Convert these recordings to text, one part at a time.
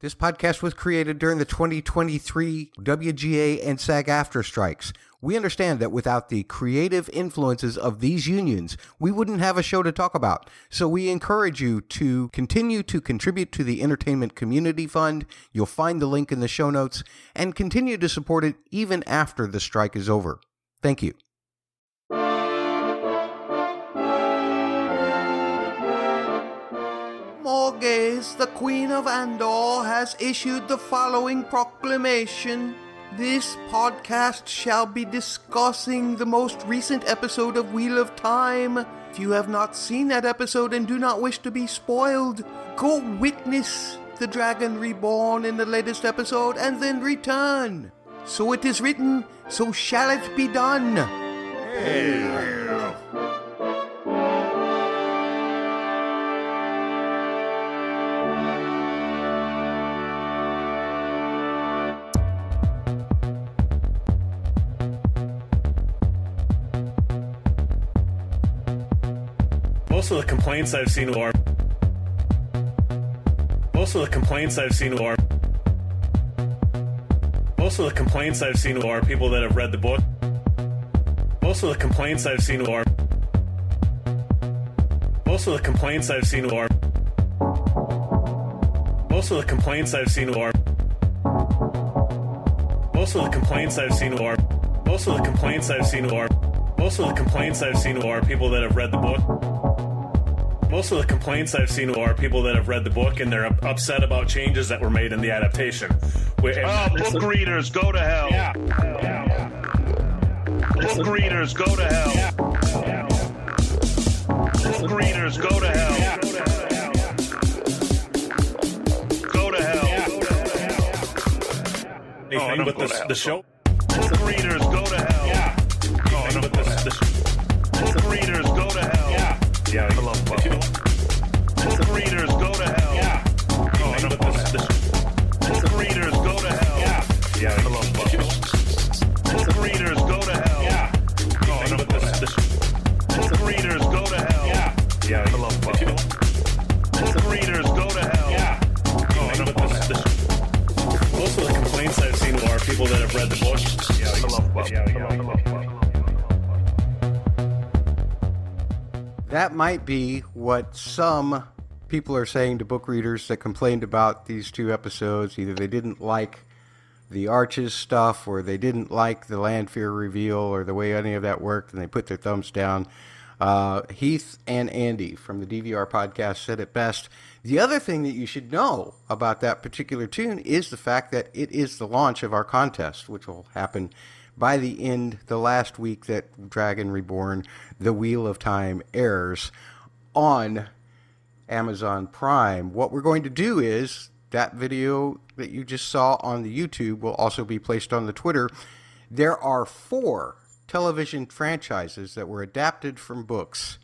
This podcast was created during the 2023 WGA and SAG AFTRA strikes. We understand that without the creative influences of these unions, we wouldn't have a show to talk about. So we encourage you to continue to contribute to the Entertainment Community Fund. You'll find the link in the show notes and continue to support it even after the strike is over. Thank you. Morgase, the Queen of Andor, has issued the following proclamation. This podcast shall be discussing the most recent episode of Wheel of Time. If you have not seen that episode and do not wish to be spoiled, go witness the Dragon Reborn in the latest episode and then return. So it is written, so shall it be done. Most of the complaints I've seen are most of the complaints I've seen are most of the complaints I've seen are people that have read the book. Most of the complaints I've seen are most of the complaints I've seen are most of the complaints I've seen are most of the complaints I've seen are most of the complaints I've seen are most of the complaints I've seen are people that have read the book. Most of the complaints I've seen are people that have read the book and they're upset about changes that were made in the adaptation. Oh, book readers, go to hell. Yeah. Book readers, go to hell. Yeah. Book readers, go to hell. Yeah. Go to hell. Anything Oh, but go the, to the show. Book readers, might be what some people are saying to book readers that complained about these two episodes. Either they didn't like the Arches stuff, or they didn't like the Lanfear reveal, or the way any of that worked, and they put their thumbs down. Uh, Heath and Andy from the DVR podcast said it best. The other thing that you should know about that particular tune is the fact that it is the launch of our contest, which will happen by the end, the last week that Dragon Reborn, The Wheel of Time airs on Amazon Prime. What we're going to do is that video that you just saw on the YouTube will also be placed on the Twitter. There are four television franchises that were adapted from books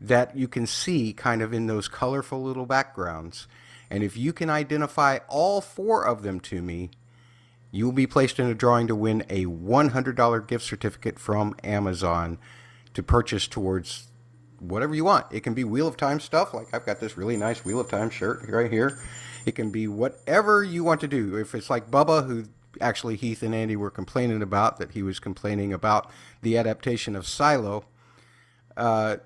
that you can see kind of in those colorful little backgrounds. And if you can identify all four of them to me, you will be placed in a drawing to win a $100 gift certificate from Amazon to purchase towards whatever you want. It can be Wheel of Time stuff, like I've got this really nice Wheel of Time shirt right here. It can be whatever you want to do. If it's like Bubba, who actually Heath and Andy were complaining about, that he was complaining about the adaptation of Silo. Uh,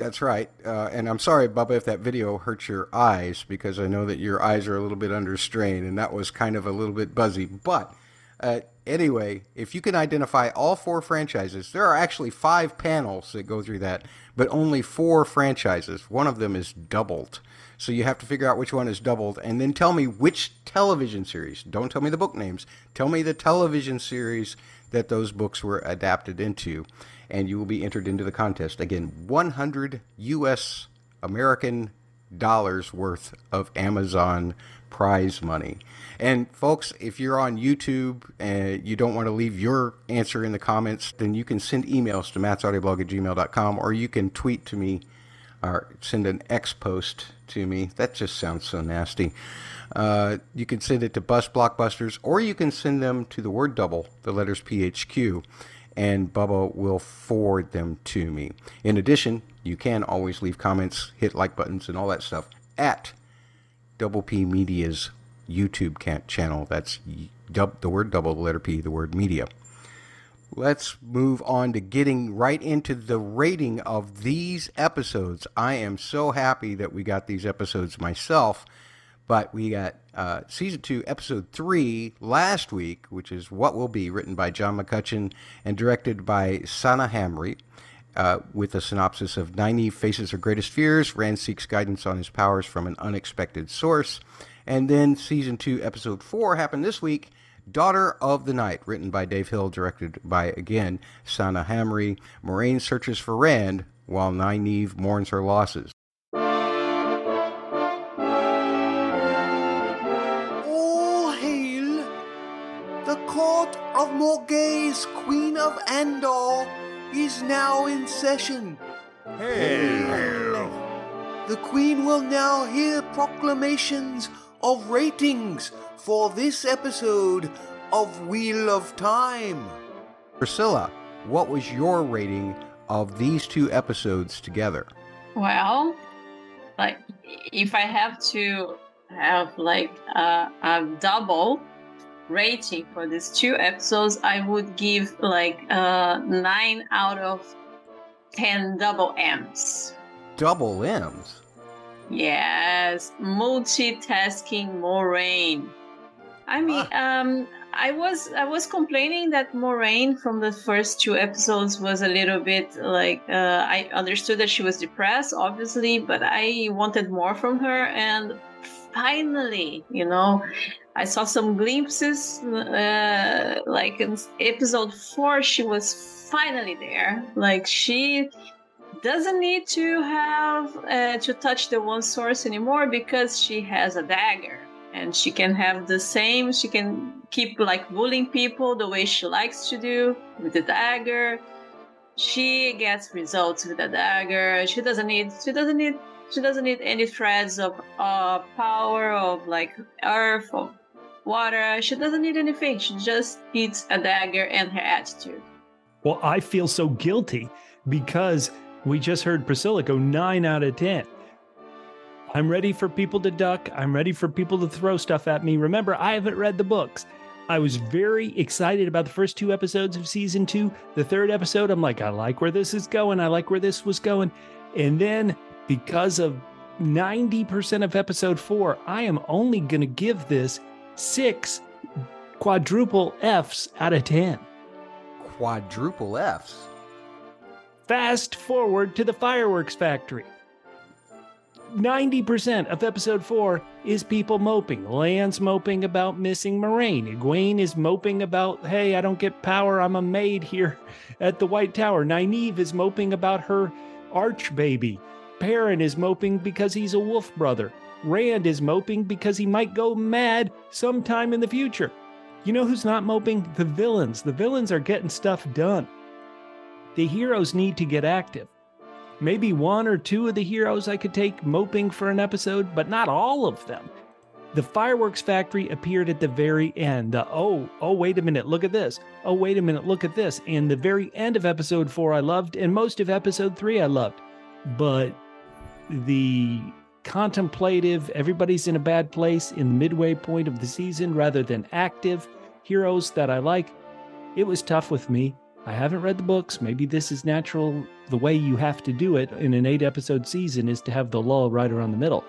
that's right. Uh, and I'm sorry, Bubba, if that video hurts your eyes, because I know that your eyes are a little bit under strain, and that was kind of a little bit buzzy. But uh, anyway, if you can identify all four franchises, there are actually five panels that go through that, but only four franchises. One of them is doubled. So you have to figure out which one is doubled, and then tell me which television series. Don't tell me the book names. Tell me the television series that those books were adapted into, and you will be entered into the contest. Again, 100 U.S. American dollars worth of Amazon prize money. And folks, if you're on YouTube and you don't want to leave your answer in the comments, then you can send emails to mattsaudioblog at gmail.com or you can tweet to me or send an X post to me. That just sounds so nasty. Uh, you can send it to Bust Blockbusters or you can send them to the word double, the letters PHQ, and Bubba will forward them to me. In addition, you can always leave comments, hit like buttons, and all that stuff at Double P Media's YouTube channel. That's the word double, the letter P, the word media. Let's move on to getting right into the rating of these episodes. I am so happy that we got these episodes myself, but we got uh, season two, episode three last week, which is What Will Be, written by John McCutcheon and directed by Sana Hamri. Uh, with a synopsis of Nynaeve faces her greatest fears. Rand seeks guidance on his powers from an unexpected source. And then season two, episode four happened this week. Daughter of the Night, written by Dave Hill, directed by, again, Sana Hamri. Moiraine searches for Rand while Nynaeve mourns her losses. Of Morgase, Queen of Andor, is now in session. Hey! The Queen will now hear proclamations of ratings for this episode of Wheel of Time. Priscila, what was your rating of these two episodes together? Well, like if I have to have like a, a double rating for these two episodes, I would give like uh, nine out of ten double M's. Double M's. Yes, multitasking Moiraine. I mean, um, I was I was complaining that Moiraine from the first two episodes was a little bit like uh, I understood that she was depressed, obviously, but I wanted more from her, and finally, you know, I saw some glimpses. Uh, like in episode four, she was finally there. Like she doesn't need to have uh, to touch the one source anymore because she has a dagger and she can have the same she can keep like bullying people the way she likes to do with the dagger she gets results with the dagger she doesn't need she doesn't need she doesn't need any threads of uh, power of like earth of water she doesn't need anything she just needs a dagger and her attitude Well, I feel so guilty because we just heard Priscila go nine out of 10. I'm ready for people to duck. I'm ready for people to throw stuff at me. Remember, I haven't read the books. I was very excited about the first two episodes of season two. The third episode, I'm like, I like where this is going. I like where this was going. And then because of 90% of episode four, I am only going to give this six quadruple Fs out of 10. Quadruple Fs. Fast forward to the fireworks factory. 90% of episode 4 is people moping. Lan's moping about missing Moiraine. Egwene is moping about, hey, I don't get power. I'm a maid here at the White Tower. Nynaeve is moping about her arch baby. Perrin is moping because he's a wolf brother. Rand is moping because he might go mad sometime in the future. You know who's not moping? The villains. The villains are getting stuff done. The heroes need to get active. Maybe one or two of the heroes I could take moping for an episode, but not all of them. The fireworks factory appeared at the very end. The, oh, oh, wait a minute, look at this. Oh, wait a minute, look at this. And the very end of episode four I loved, and most of episode three I loved. But the contemplative, everybody's in a bad place in the midway point of the season rather than active heroes that I like, it was tough with me. I haven't read the books. Maybe this is natural. The way you have to do it in an eight episode season is to have the lull right around the middle.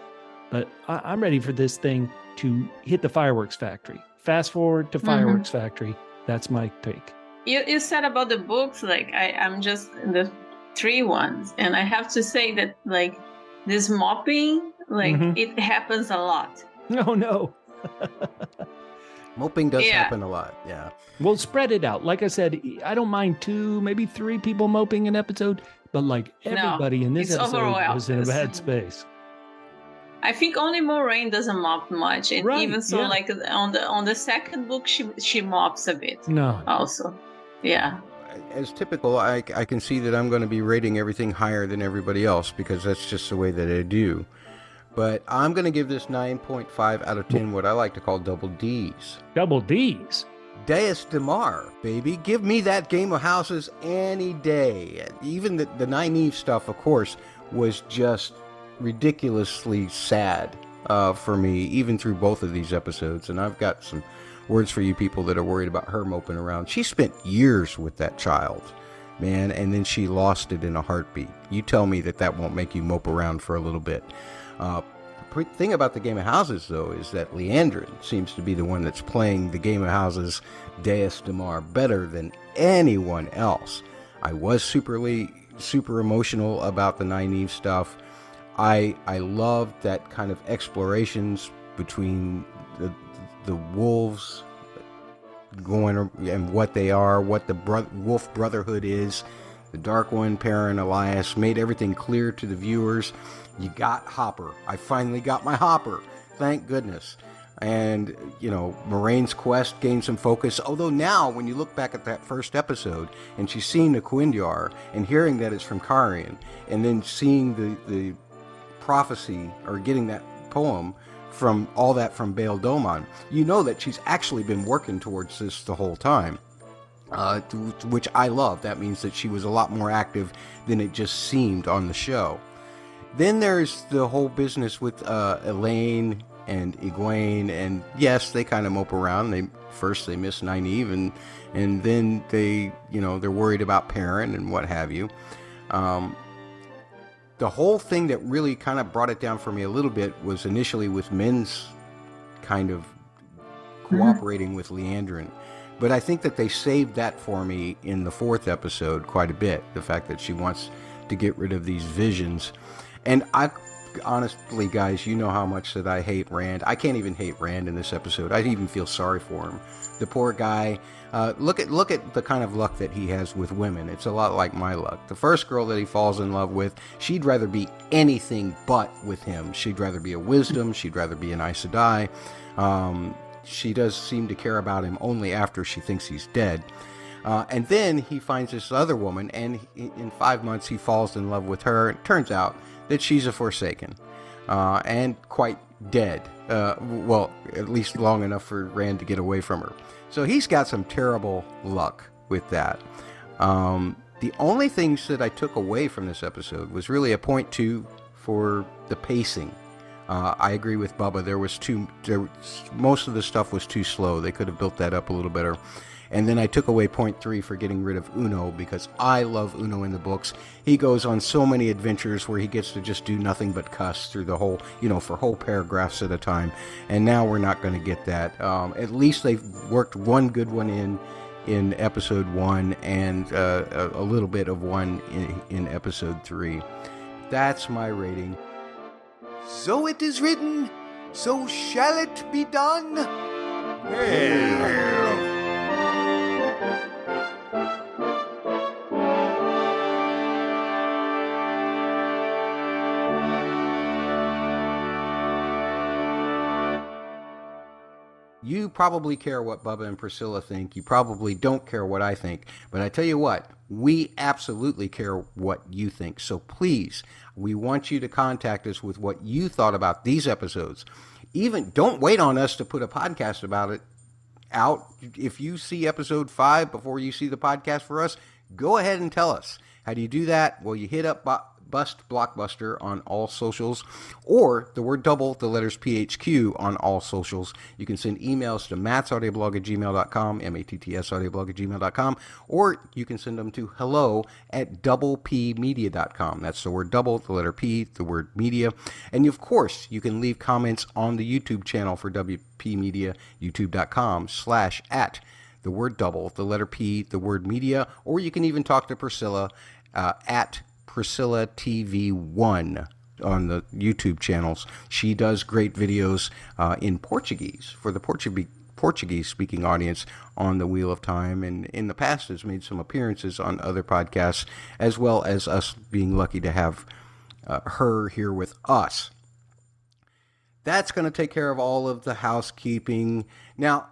But I- am ready for this thing to hit the fireworks factory. Fast forward to mm-hmm. fireworks factory. That's my take. you, you said about the books like I, i'm just in the three ones and i have to say that like this mopping like Mhm. it happens a lot Oh no. Moping does Yeah. happen a lot. Yeah. Well, spread it out. Like I said, I don't mind two, maybe three people moping an episode, but like No, everybody in this episode was in a bad space. i think only Moiraine doesn't mop much and Right, even so yeah. like on the on the second book she she mops a bit No. also yeah As typical, I, I can see that I'm going to be rating everything higher than everybody else because that's just the way that I do. But I'm going to give this 9.5 out of 10 what I like to call double D's. Double D's. Daes Dae'mar, baby. Give me that game of houses any day. Even the, the Nynaeve stuff, of course, was just ridiculously sad uh, for me, even through both of these episodes. And I've got some words for you people that are worried about her moping around. She spent years with that child, man, and then she lost it in a heartbeat. You tell me that that won't make you mope around for a little bit. Uh, the thing about the Game of Houses, though, is that Liandrin seems to be the one that's playing the Game of Houses Daes Dae'mar better than anyone else. I was superly super emotional about the Nynaeve stuff. I I loved that kind of explorations between the wolves going and what they are, what the bro- wolf brotherhood is. The Dark One, Perrin, Elyas made everything clear to the viewers. You got Hopper. I finally got my Hopper. Thank goodness. And, you know, Moiraine's quest gained some focus. Although now, when you look back at that first episode and she's seeing the Cuendar and hearing that it's from Cairhien, and then seeing the, the prophecy or getting that poem from all that from Bayle Domon, you know that she's actually been working towards this the whole time. Uh, which I love. That means that she was a lot more active than it just seemed on the show. Then there's the whole business with uh, Elayne and Egwene, and yes, they kind of mope around. They first they miss Nynaeve, and and then they you know they're worried about Perrin and what have you. Um, the whole thing that really kind of brought it down for me a little bit was initially with Min's kind of cooperating mm-hmm. with Liandrin. But I think that they saved that for me in the fourth episode quite a bit. The fact that she wants to get rid of these visions. And I honestly, guys, you know how much that I hate Rand. I can't even hate Rand in this episode. I even feel sorry for him. The poor guy. Uh, look at look at the kind of luck that he has with women. It's a lot like my luck. The first girl that he falls in love with, she'd rather be anything but with him. She'd rather be a wisdom. She'd rather be an Aes Sedai. Um, she does seem to care about him only after she thinks he's dead. Uh, and then he finds this other woman, and in five months he falls in love with her. It turns out that she's a Forsaken uh, and quite dead. Uh, well, at least long enough for Rand to get away from her. So he's got some terrible luck with that. Um, the only things that I took away from this episode was really a point two for the pacing. Uh, I agree with Bubba. There was too. There, most of the stuff was too slow. They could have built that up a little better. And then I took away point three for getting rid of Uno because I love Uno in the books. He goes on so many adventures where he gets to just do nothing but cuss through the whole, you know, for whole paragraphs at a time. And now we're not going to get that. Um, at least they've worked one good one in in episode one and uh, a, a, little bit of one in, in episode three. That's my rating. So it is written, so shall it be done. Hey. You probably care what Bubba and Priscila think. You probably don't care what I think. But I tell you what, we absolutely care what you think. So please, we want you to contact us with what you thought about these episodes. Even don't wait on us to put a podcast about it out. If you see episode five before you see the podcast for us, go ahead and tell us. How do you do that? Well, you hit up Bust Blockbuster on all socials, or the word double, the letters PHQ on all socials. You can send emails to mattsaudioblog at gmail.com, M-A-T-T-S audioblog at gmail.com, or you can send them to hello at doublepmedia.com. That's the word double, the letter P, the word media. And of course, you can leave comments on the YouTube channel for WP Media, youtube.com slash at the word double, the letter P, the word media, or you can even talk to Priscila uh, at Priscila TV One on the YouTube channels. She does great videos uh, in Portuguese for the Portuguese Portuguese speaking audience on the Wheel of Time, and in the past has made some appearances on other podcasts, as well as us being lucky to have uh, her here with us. That's going to take care of all of the housekeeping. Now,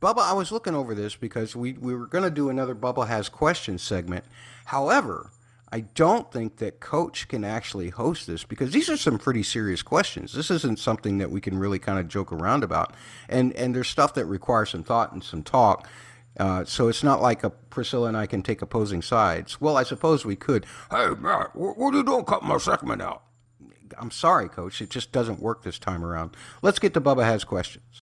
Bubba, I was looking over this because we, we were going to do another Bubba Has Questions segment. However, I don't think that Coach can actually host this because these are some pretty serious questions. This isn't something that we can really kind of joke around about. And, and there's stuff that requires some thought and some talk. Uh, so it's not like Priscila and I can take opposing sides. Well, I suppose we could. Hey, Matt, what are you doing cutting my segment out? I'm sorry, Coach. It just doesn't work this time around. Let's get to Bubba Has Questions.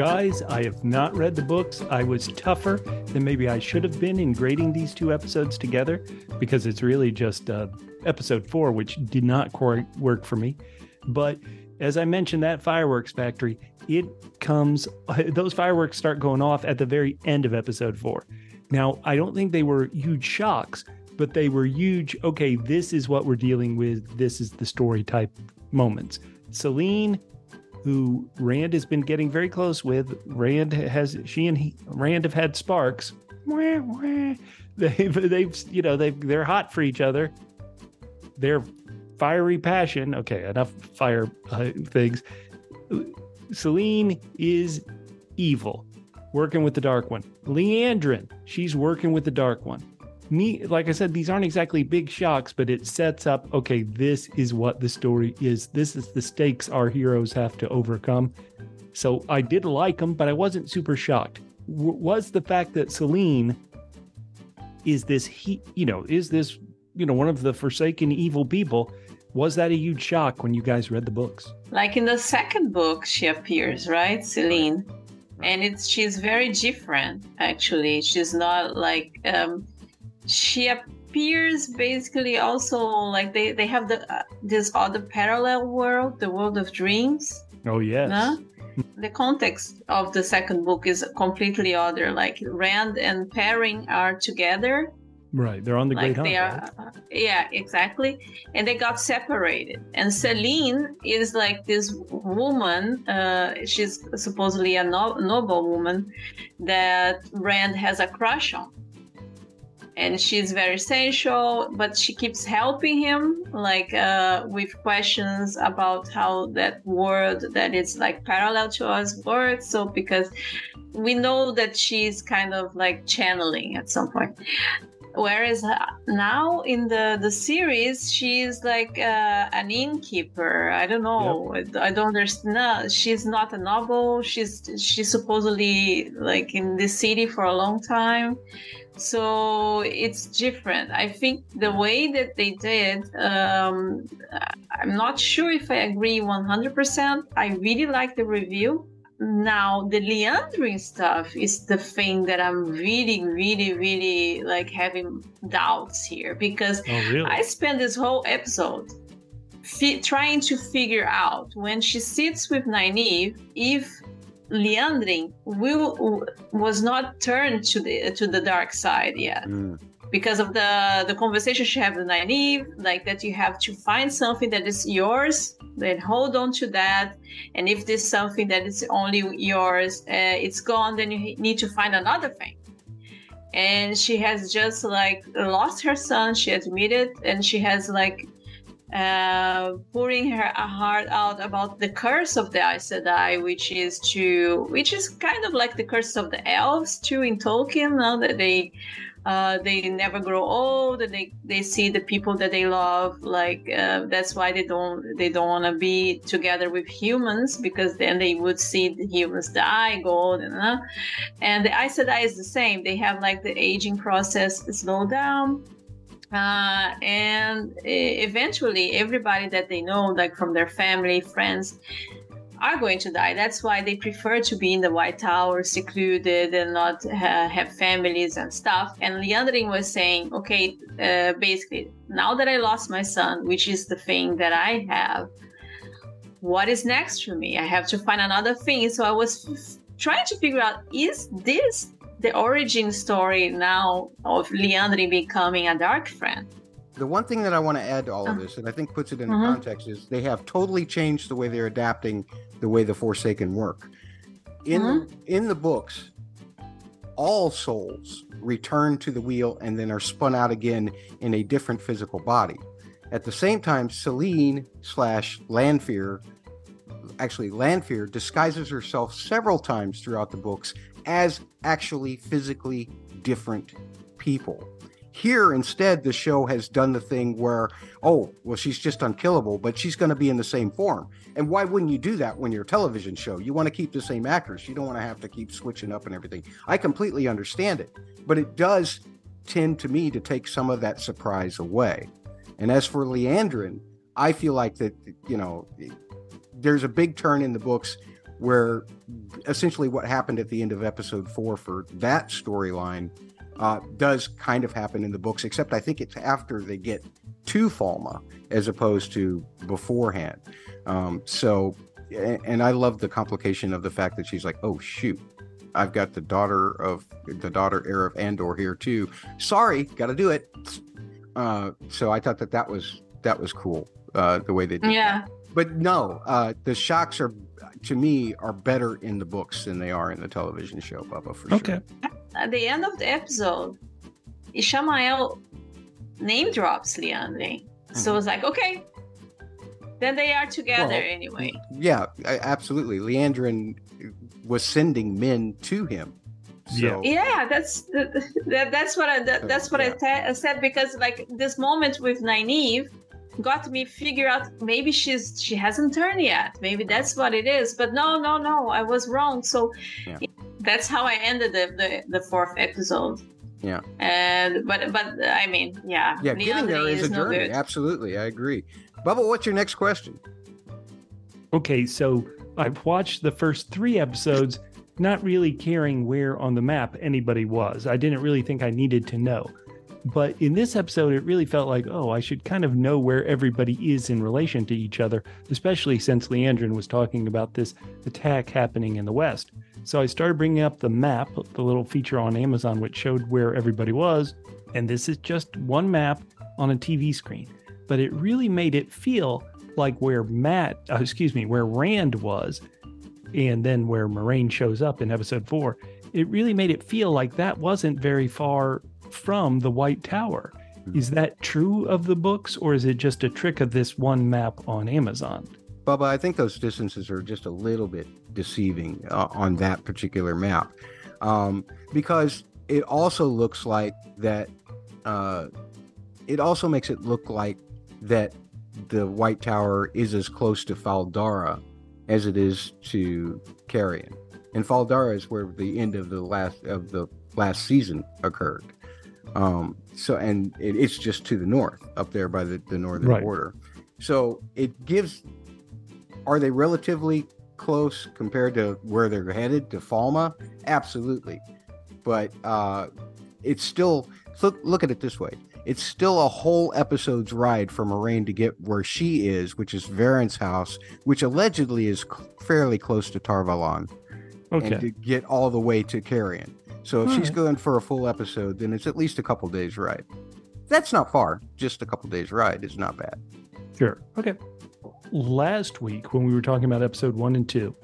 Guys, I have not read the books. I was tougher than maybe I should have been in grading these two episodes together because it's really just uh, episode four, which did not quite work for me. But as I mentioned, that fireworks factory, it comes, those fireworks start going off at the very end of episode four. Now, I don't think they were huge shocks, but they were huge. Okay, this is what we're dealing with. This is the story type moments. Selene who Rand has been getting very close with. Rand has she and he Rand have had sparks. They've they've you know they they're hot for each other. Their fiery passion. Okay, enough fire uh, things. Selene is evil, working with the dark one. Liandrin, she's working with the dark one me like i said these aren't exactly big shocks but it sets up okay this is what the story is. This is the stakes our heroes have to overcome. So i did like them but i wasn't super shocked. W- was the fact that Selene is this he you know is this you know one of the forsaken evil people was that a huge shock when you guys read the books? Like in the second book, she appears, right, Selene? And it's she's very different. Actually, she's not like um, she appears basically also like they they have the uh, this other parallel world, the world of dreams. oh yes? The context of the second book is completely other. Like Rand and Perrin are together, right they're on the like great hunt they are right? uh, yeah exactly and they got separated and Selene is like this woman uh, she's supposedly a no- noble woman that rand has a crush on and she's very sensual but she keeps helping him like uh, with questions about how that world that is like parallel to us works. So because we know that she's kind of like channeling at some point. Whereas uh, now in the the series she's like uh, an innkeeper. I don't know. I, I don't understand. No, she's not a noble. She's she's supposedly like in this city for a long time so it's different. I think the way that they did um, i'm not sure if i agree 100% i really like the review. Now the leandering stuff is the thing that i'm really really really like having doubts here because oh really? I spent this whole episode fi- trying to figure out when she sits with Nynaeve if Liandrin will was not turned to the to the dark side yet Mm. because of the the conversation she had with Nynaeve, like that you have to find something that is yours, then hold on to that, and if there's something that is only yours, uh, it's gone, then you need to find another thing. And she has just like lost her son. She admitted, and she has like uh, pouring her heart out about the curse of the Aes Sedai, which is to, which is kind of like the curse of the elves too in Tolkien. Now that they uh, they never grow old and they, they see the people that they love like uh, that's why they don't they don't want to be together with humans because then they would see the humans die go old and uh, and the Aes Sedai is the same they have like the aging process slow down uh, and eventually everybody that they know like from their family friends are going to die. That's why they prefer to be in the White Tower, secluded, and not have families and stuff. And Liandrin was saying, okay, uh, basically, now that I lost my son, which is the thing that I have, what is next for me? I have to find another thing. So I was f- trying to figure out is this the origin story now of Liandrin becoming a dark friend? The one thing that I want to add to all of Uh, this, and I think puts it in mhm. context, is they have totally changed the way they're adapting the way the Forsaken work. In Mhm. in the books, all souls return to the wheel and then are spun out again in a different physical body. At the same time, Selene slash Lanfear, actually Lanfear, disguises herself several times throughout the books as actually physically different people. Here, instead, the show has done the thing where, oh, well, she's just unkillable, but she's going to be in the same form. And why wouldn't you do that when you're a television show? You want to keep the same actors. You don't want to have to keep switching up and everything. I completely understand it, but it does tend to me to take some of that surprise away. And as for Liandrin, I feel like that, you know, there's a big turn in the books where essentially what happened at the end of episode four for that storyline uh, does kind of happen in the books, except I think it's after they get to Falme as opposed to beforehand. Um, so, and, and I love the complication of the fact that she's like, oh, shoot. I've got the daughter of the daughter heir of Andor here too. Sorry, got to do it. Uh, so I thought that that was that was cool. Uh, the way they did Yeah. that. But no, uh, the shocks are to me are better in the books than they are in the television show, Bubba. For Okay. sure. At the end of the episode, Ishamael name drops Leandre. So hmm. it's like, okay. Then they are together Well, anyway. Yeah, absolutely. Liandrin uh, was sending men to him. So, Yeah, that's that, that's what I that, that's what I Yeah. ta- I said because like this moment with Nynaeve got me figure out maybe she's she hasn't turned yet. Maybe that's what it is. But no, no, no, I was wrong. So Yeah. that's how I ended the, the the fourth episode. Yeah. And but but I mean, yeah, yeah, getting there is, is a no journey. good. Absolutely, I agree. Bubba, what's your next question? Okay, so I've watched the first three episodes, not really caring where on the map anybody was. I didn't really think I needed to know. But in this episode, it really felt like, oh, I should kind of know where everybody is in relation to each other, especially since Liandrin was talking about this attack happening in the West. So I started bringing up the map, the little feature on Amazon, which showed where everybody was. And this is just one map on a TV screen. But it really made it feel like where Matt, uh, excuse me, where Rand was, and then where Moiraine shows up in episode four, it really made it feel like that wasn't very far from the White Tower. Is that true of the books, or is it just a trick of this one map on Amazon? Bubba, I think those distances are just a little bit deceiving uh, on that particular map um, because it also looks like that. Uh, it also makes it look like that the White Tower is as close to Fal Dara as it is to Cairhien, and Fal Dara is where the end of the last of the last season occurred. Um, so, and it, it's just to the north, up there by the, the northern Right. border. So it gives. Are they relatively close compared to where they're headed to Falme? Absolutely, but uh, it's still look look at it this way. It's still a whole episode's ride for Moiraine to get where she is, which is Varen's house, which allegedly is fairly close to Tar Valon, Okay. and to get all the way to Cairhien. So if she's going for a full episode, then it's at least a couple days ride. That's not far. Just a couple days ride is not bad. Sure. Okay. Last week, when we were talking about episode one and two,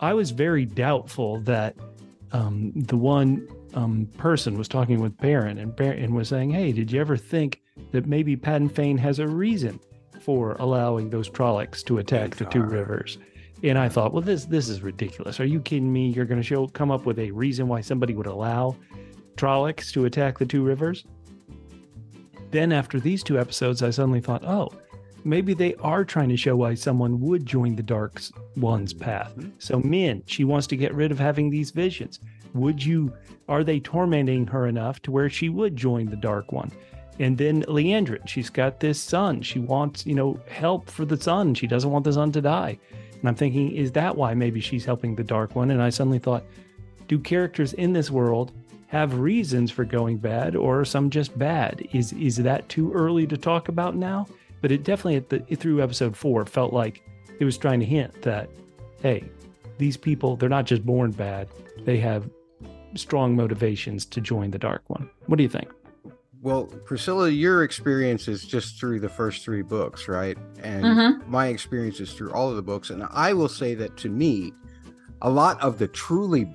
I was very doubtful that um, the one um, person was talking with Baron and Baron was saying, Hey, did you ever think that maybe Padan Fain has a reason for allowing those Trollocs to attack the two rivers? And I thought, well, this this is ridiculous. Are you kidding me? You're going to show come up with a reason why somebody would allow Trollocs to attack the two rivers? Then after these two episodes, I suddenly thought, oh, maybe they are trying to show why someone would join the Dark One's path. Mm-hmm. So Min, she wants to get rid of having these visions. Would you? Are they tormenting her enough to where she would join the Dark One? And then Liandrin, she's got this son. She wants, you know, help for the son. She doesn't want the son to die. And I'm thinking, is that why maybe she's helping the Dark One? And I suddenly thought, do characters in this world have reasons for going bad, or are some just bad? Is is that too early to talk about now? But it definitely the through episode four felt like it was trying to hint that, hey, these people they're not just born bad; they have strong motivations to join the Dark One. What do you think? Well, Priscila, your experience is just through the first three books, right? And Mhm. my experience is through all of the books. And I will say that to me, a lot of the truly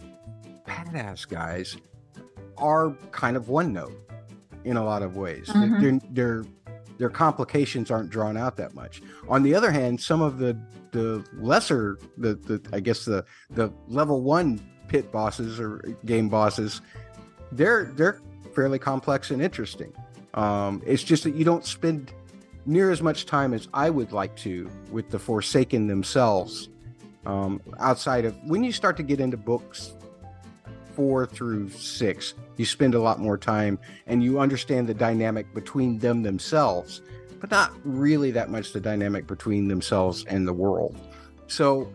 badass guys are kind of one note in a lot of ways. Mhm. Their, their their complications aren't drawn out that much. On the other hand, some of the the lesser the, the I guess the the level one pit bosses or game bosses, they're they're fairly complex and interesting. Um, it's just that you don't spend near as much time as I would like to with the Forsaken themselves. Um, outside of when you start to get into books four through six, you spend a lot more time and you understand the dynamic between them themselves, but not really that much the dynamic between themselves and the world. So,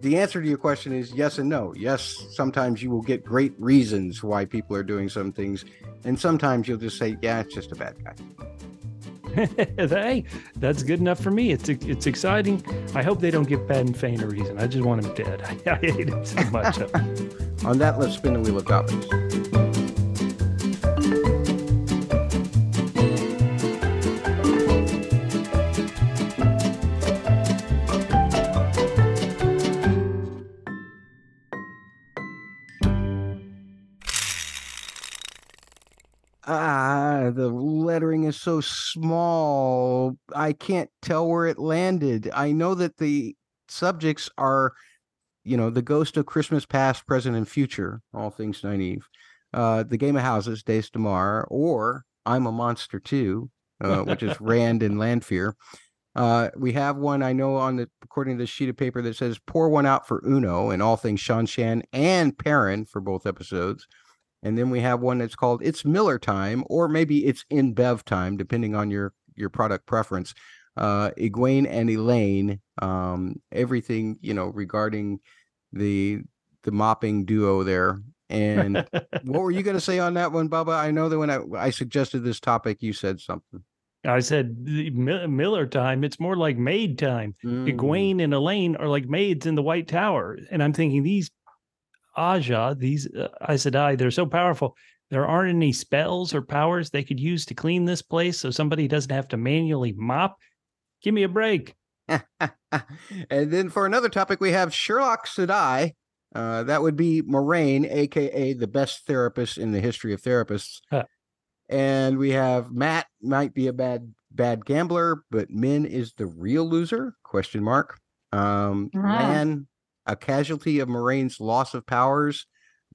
the answer to your question is yes and no. Yes, sometimes you will get great reasons why people are doing some things, and sometimes you'll just say, yeah, it's just a bad guy. hey, that's good enough for me. It's it's exciting. I hope they don't give Padan Fain a reason. I just want him dead. I, I hate him so much. On that, let's spin the wheel of topics. So small. I can't tell where it landed. I know that the subjects are, you know, the ghost of Christmas past, present, and future, all things Nynaeve. Uh, the Game of Houses, Daes Dae'mar, or I'm a Monster Too, uh, which is Rand and Lanfear. Uh, we have one I know on the according to the sheet of paper that says pour one out for Uno and all things Seanchan and Perrin for both episodes. And then we have one that's called It's Miller Time, or maybe it's In Bev Time, depending on your your product preference. Uh, Egwene and Elayne, um, everything you know regarding the the mopping duo there. And what were you going to say on that one, Bubba? I know that when I, I suggested this topic, you said something. I said the Miller time. It's more like maid time. Mm. Egwene and Elayne are like maids in the White Tower, and I'm thinking these Ajah, these uh, Aes Sedai, they're so powerful. There aren't any spells or powers they could use to clean this place, so somebody doesn't have to manually mop. Give me a break. and then for another topic, we have Sherlock Sedai. Uh, that would be Moiraine, aka the best therapist in the history of therapists. Huh. And we have Matt might be a bad bad gambler, but Min is the real loser? Question mark. Um, Ah. Lan, a casualty of Moiraine's loss of powers,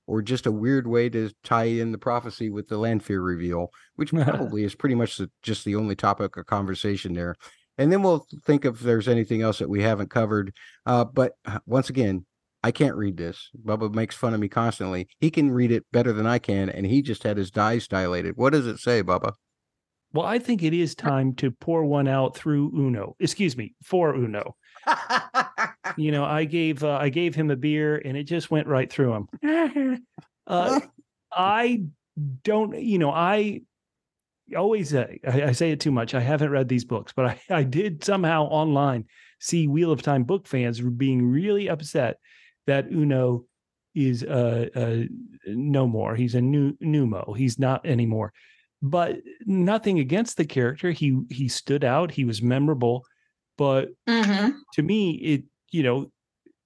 or just a weird way to tie in the prophecy with the Lanfear reveal, which probably is pretty much the, just the only topic of conversation there. And then we'll think if there's anything else that we haven't covered. Uh, but uh, once again, I can't read this. Bubba makes fun of me constantly. He can read it better than I can, and he just had his dice dilated. What does it say, Bubba? Well, I think it is time to pour one out through Uno. Excuse me, for Uno. You know, I gave uh, I gave him a beer, and it just went right through him. uh, I don't, you know, I always say I, I say it too much. I haven't read these books, but I, I did somehow online see Wheel of Time book fans being really upset that Uno is uh, uh no more. He's a new Numo. He's not anymore. But nothing against the character. He he stood out. He was memorable. But hmm to me, it you know,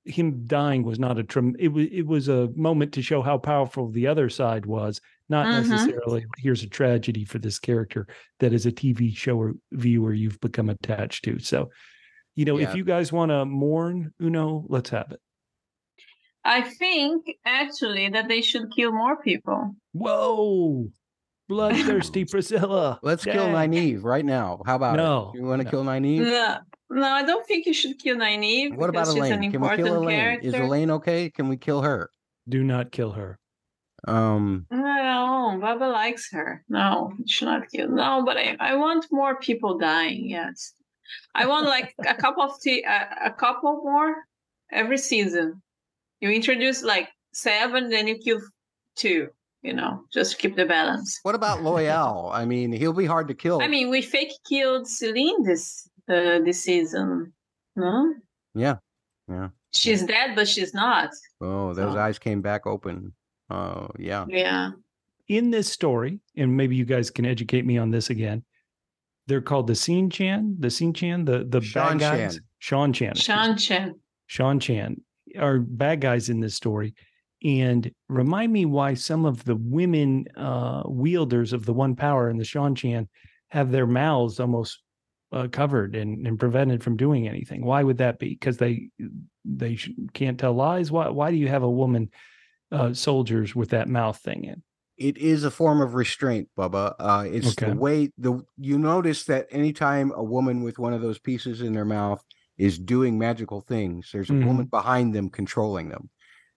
him dying was not a trem. It was it was a moment to show how powerful the other side was, not Mhm. necessarily here's a tragedy for this character that is a TV show or viewer you've become attached to. So, you know, Yeah. if you guys want to mourn Uno, let's have it. I think actually that they should kill more people. Whoa, bloodthirsty Priscila. Let's kill Dang. Nynaeve right now. How about No, it? You want to no. kill Nynaeve? No, no, I don't think you should kill Nynaeve What about she's an Elayne? Can we important kill Elayne? character. Is Elayne okay? Can we kill her? Do not kill her. Um, No, Bubba likes her. No, you should not kill. No, but I, I want more people dying. Yes, I want like a couple of tea, a, a couple more every season. You introduce like seven, then you kill two. You know, just keep the balance. what about Loial? I mean, he'll be hard to kill. I mean, we fake killed Selene this uh, this season. No, yeah, yeah. she's dead, but she's not. Oh, those So- eyes came back open. Oh, yeah. Yeah. in this story, and maybe you guys can educate me on this again. They're called the Scene Chan, the Scene Chan, the the Sean bad guys. Chan. Seanchan. excuse me. Shan Chen. Seanchan are bad guys in this story. And remind me why some of the women uh, wielders of the one power in the Sean Chan have their mouths almost uh, covered and, and prevented from doing anything. Why would that be? Because they they sh- can't tell lies. Why why do you have a woman uh, soldiers with that mouth thing in? it is a form of restraint, Bubba. Uh, it's Okay. the way the you notice that anytime a woman with one of those pieces in their mouth is doing magical things, there's a woman behind them controlling them.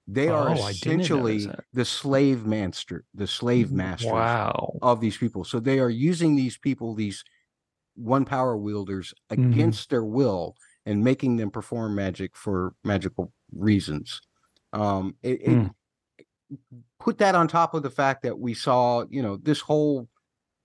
They are Mm-hmm. Oh, I essentially the slave master, the slave master Wow. of these people. So they are using these people, these one power wielders, Mhm. against their will and making them perform magic for magical reasons. Um, it, it- Mm. put that on top of the fact that we saw, you know, this whole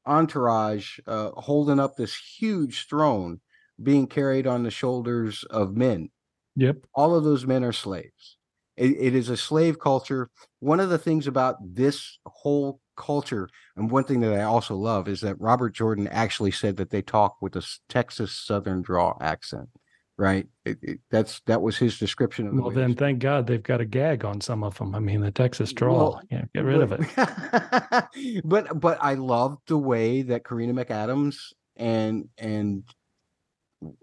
entourage uh, holding up this huge throne being carried on the shoulders of men Yep. all of those men are slaves. It, it is a slave culture. One of the things about this whole culture, and one thing that I also love, is that Robert Jordan actually said that they talk with a Texas Southern draw accent. Right? It, it, that's that was his description of the Well, then, thank God they've got a gag on some of them. I mean, the Texas draw. Well, yeah, get rid of it. it. but but I love the way that Karima McAdams and and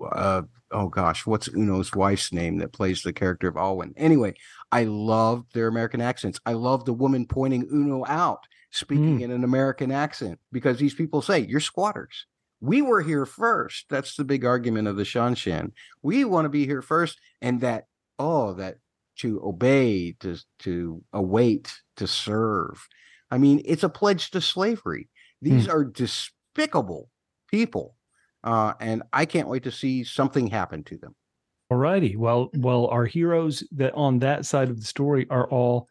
uh oh gosh, what's Uno's wife's name that plays the character of Alwyn? Anyway, I love their American accents. I love the woman pointing Uno out, speaking in an American accent, because these people say you're squatters. We were here first. That's the big argument of the Seanchan. We want to be here first, and that oh that to obey, to to await, to serve. I mean, it's a pledge to slavery. These are despicable people, uh, and I can't wait to see something happen to them. All righty. Well, well, our heroes that on that side of the story are all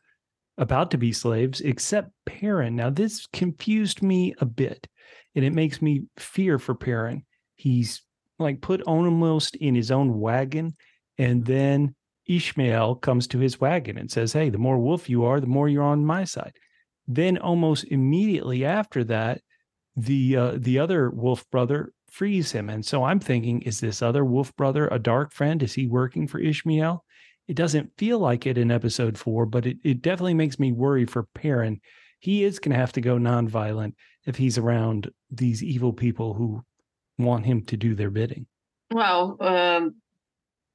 about to be slaves, except Perrin. Now, this confused me a bit, and it makes me fear for Perrin. He's like put on almost in his own wagon, and then Ishamael comes to his wagon and says, Hey, the more wolf you are, the more you're on my side. Then almost immediately after that, the uh, the other wolf brother frees him. And so I'm thinking, is this other wolf brother a dark friend? Is he working for Ishamael? It doesn't feel like it in episode four, but it, it definitely makes me worry for Perrin. He is going to have to go nonviolent if he's around these evil people who want him to do their bidding. Well, um,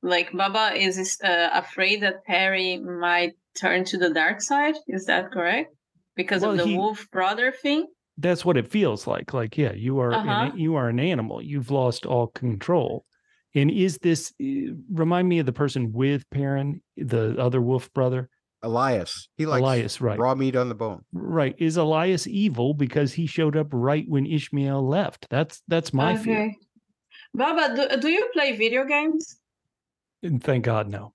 like Bubba is uh, afraid that Perrin might turn to the dark side. Is that correct? Because Well, of the he- wolf brother thing. That's what it feels like. Like, yeah, you are Uh-huh. an, you are an animal. You've lost all control. And is this uh, remind me of the person with Perrin, the other wolf brother? Elyas, he likes Elyas, right. raw meat on the bone. Right. Is Elyas evil because he showed up right when Ishamael left? That's that's my fear. Bubba, do, do you play video games? And thank God, no.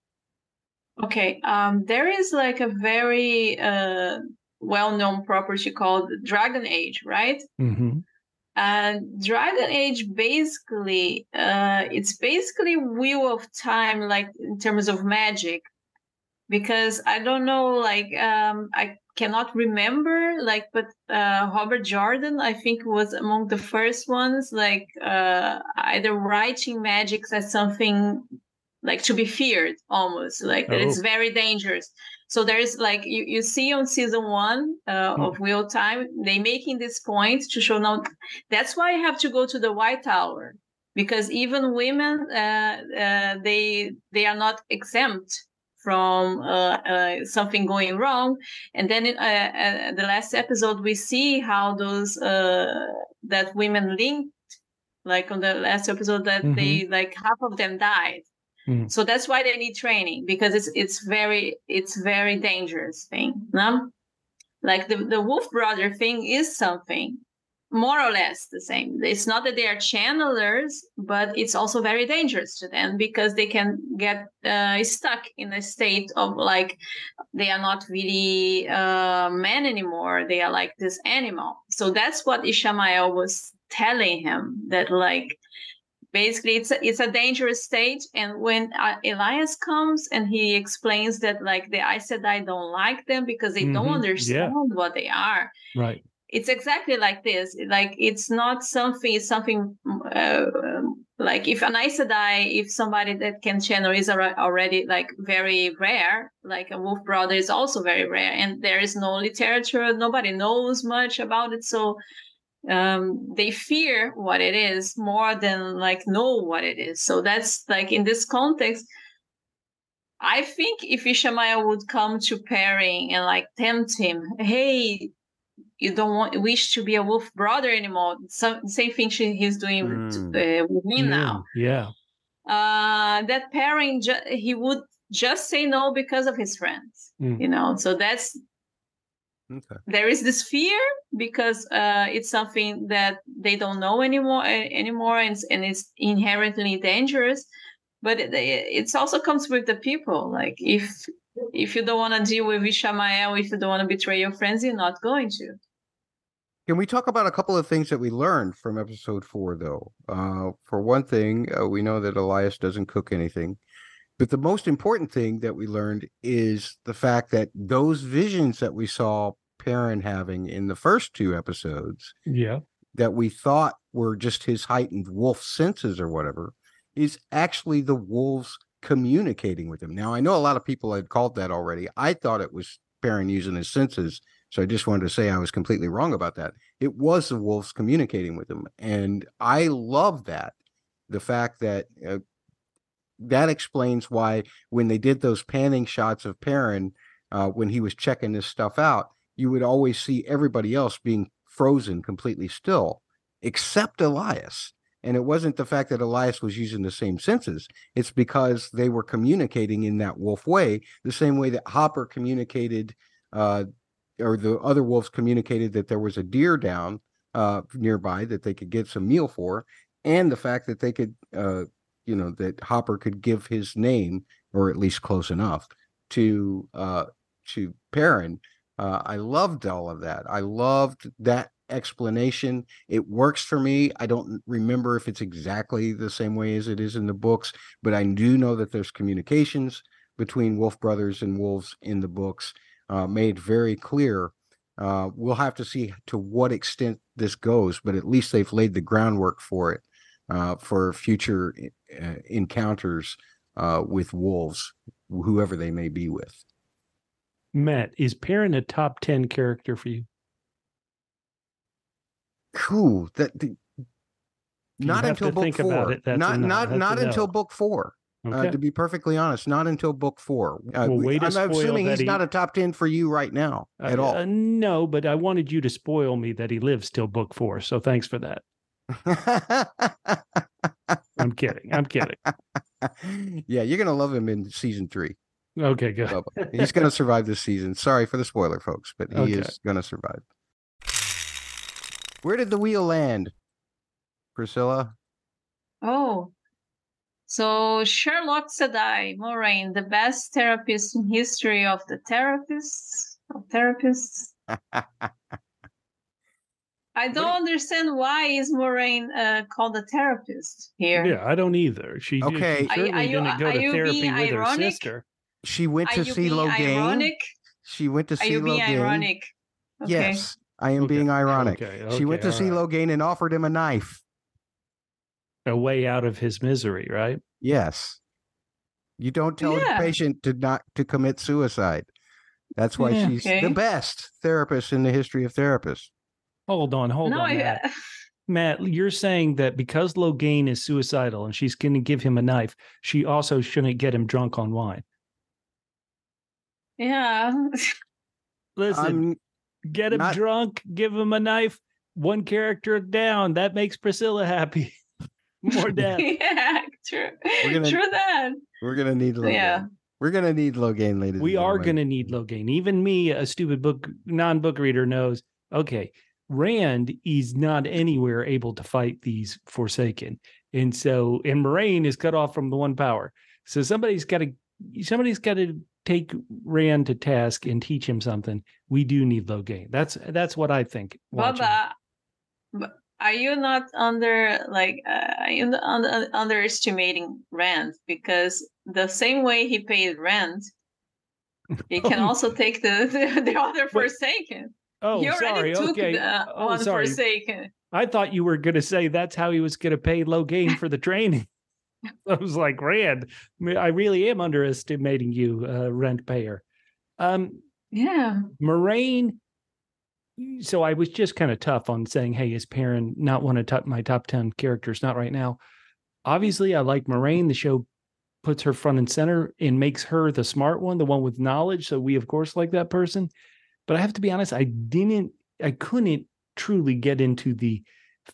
Okay. Um, there is like a very uh, well-known property called Dragon Age, right? hmm and dragon age basically uh it's basically wheel of time like in terms of magic because i don't know like um i cannot remember like but uh robert jordan i think was among the first ones like uh either writing magic as something like to be feared almost like that it's Oh. very dangerous so there's like you, you see on season one uh, of wheel of time they making this point to show now that's why you have to go to the white tower because even women uh, uh, they they are not exempt from uh, uh, something going wrong. And then in, uh, uh, the last episode we see how those uh, that women linked like on the last episode that they like half of them died Mhm. so that's why they need training because it's it's very it's very dangerous thing no? like the, the wolf brother thing is something more or less the same it's not that they are channelers but it's also very dangerous to them because they can get uh, stuck in a state of like they are not really uh, men anymore they are like this animal so that's what Ishamael was telling him that like basically it's a, it's a dangerous state and when uh, Elyas comes and he explains that like the Aes Sedai don't like them because they Mhm, don't yeah. understand what they are Right. it's exactly like this like it's not something it's something uh, like if an Aes Sedai, if somebody that can channel is already like very rare like a wolf brother is also very rare and there is no literature nobody knows much about it so um they fear what it is more than like know what it is so that's like in this context i think if Ishamael would come to Perrin and like tempt him hey you don't want wish to be a wolf brother anymore. Some same thing she, he's doing with, Mm. uh, with me now. Yeah. Uh, that pairing, ju- he would just say no because of his friends. Mm. You know, so that's Okay. there is this fear because uh, it's something that they don't know anymore anymore and, it's- and it's inherently dangerous but it, it's also comes with the people like if if you don't want to deal with Ishamael, if you don't want to betray your friends you're not going to Can we talk about a couple of things that we learned from episode four, though? Uh, for one thing, uh, we know that Elyas doesn't cook anything. But the most important thing that we learned is the fact that those visions that we saw Perrin having in the first two episodes Yeah. that we thought were just his heightened wolf senses or whatever is actually the wolves communicating with him. Now, I know a lot of people had called that already. I thought it was Perrin using his senses. So I just wanted to say I was completely wrong about that. It was the wolves communicating with him. And I love that. The fact that uh, that explains why when they did those panning shots of Perrin, uh, when he was checking this stuff out, you would always see everybody else being frozen completely still, except Elyas. And it wasn't the fact that Elyas was using the same senses. It's because they were communicating in that wolf way, the same way that Hopper communicated, uh, or the other wolves communicated that there was a deer down uh, nearby that they could get some meal for, and the fact that they could, uh, you know, that Hopper could give his name, or at least close enough, to uh, to Perrin. Uh, I loved all of that. I loved that explanation. It works for me. I don't remember if it's exactly the same way as it is in the books, but I do know that there's communications between Wolf Brothers and wolves in the books, uh, made very clear. Uh, we'll have to see to what extent this goes, but at least they've laid the groundwork for it uh, for future uh, encounters uh, with wolves, whoever they may be with. Matt, is Perrin a top 10 character for you? Cool. That the, not until book four. it. Not not not until book four. Uh, to be perfectly honest, not until book four. Uh, Well, way to I'm assuming he's he- not a top ten for you right now at Uh, all. uh, no, but I wanted you to spoil me that he lives till book four. So thanks for that. I'm kidding. I'm kidding. yeah, you're gonna love him in season three. Okay, good. Bubba. He's gonna survive this season. Sorry for the spoiler, folks, but he Okay. is gonna survive. Where did the wheel land, Priscila? oh so Sherlock Sedai Moiraine the best therapist in history of the therapists of therapists I do don't you- understand why is Moiraine uh, called a therapist here. Yeah, I don't either. She, she Okay. Are you- certainly are you- didn't go are to you therapy being with her ironic? sister. She went to see being Logain. ironic? She went to Are see you being Logain. ironic? Okay. Yes, I am Okay, being ironic. okay, she went okay, to see all right. Logain and offered him a knife. A way out of his misery, right? Yes. You don't tell Yeah. your patient to not to commit suicide. That's why Yeah. she's the best therapist in the history of therapists. Hold on, hold no, on, I, Matt. Matt, you're saying that because Logain is suicidal and she's going to give him a knife, she also shouldn't get him drunk on wine. Yeah. Listen, I'm get him not- drunk, give him a knife, one character down. That makes Priscila happy. More death. yeah, true. gonna- True that. we're gonna need Logain. Yeah. We're gonna need Logain, ladies. we are gentlemen. going to need Logain. Even me, a stupid book, non book reader, knows okay, Rand is not anywhere able to fight these Forsaken. And so, and Moiraine is cut off from the one power. So somebody's got to, somebody's got to take Rand to task and teach him something. We do need Logain. That's, that's what I think. Bubba, are you not under like uh, are you under, underestimating Rand? Because the same way he paid Rand, he can Oh. also take the the, the other. Forsaken. Oh, he already sorry. took okay. the oh, sorry. Forsaken. I thought you were going to say that's how he was going to pay Logain for the training. I was like, Rand, I really am underestimating you, uh, rent payer. Um, Yeah. Moiraine. So I was just kind of tough on saying, "Hey, is Perrin not one of top, my top ten characters?" Not right now. Obviously, I like Moiraine. The show puts her front and center and makes her the smart one, the one with knowledge. So we, of course, like that person. But I have to be honest, I didn't. I couldn't truly get into the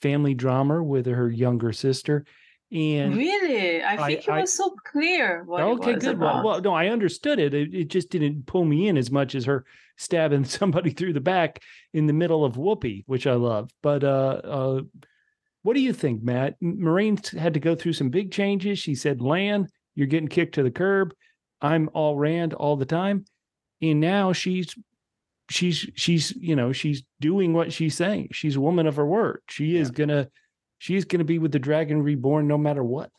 family drama with her younger sister. And really, I I- think it I- was so clear what okay, it good. Well, well, no, I understood it. it. It just didn't pull me in as much as her stabbing somebody through the back in the middle of Whoopi, which I love. But uh, uh, what do you think, Matt? M- Moiraine's had to go through some big changes. She said, "Lan, you're getting kicked to the curb. I'm all Rand all the time," and now she's she's she's you know she's doing what she's saying. She's a woman of her word. She is gonna she's gonna be with the Dragon Reborn no matter what.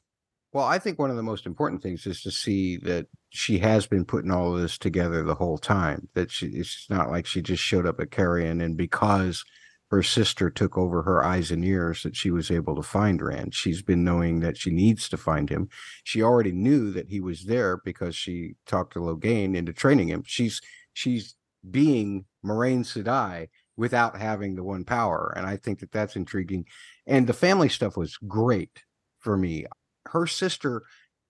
Well, I think one of the most important things is to see that she has been putting all of this together the whole time. That she it's not like she just showed up at Cairhien and because her sister took over her eyes and ears that she was able to find Rand. She's been knowing that she needs to find him. She already knew that he was there because she talked to Logain into training him. She's she's being Moiraine Sedai without having the one power, and I think that that's intriguing. And the family stuff was great for me her sister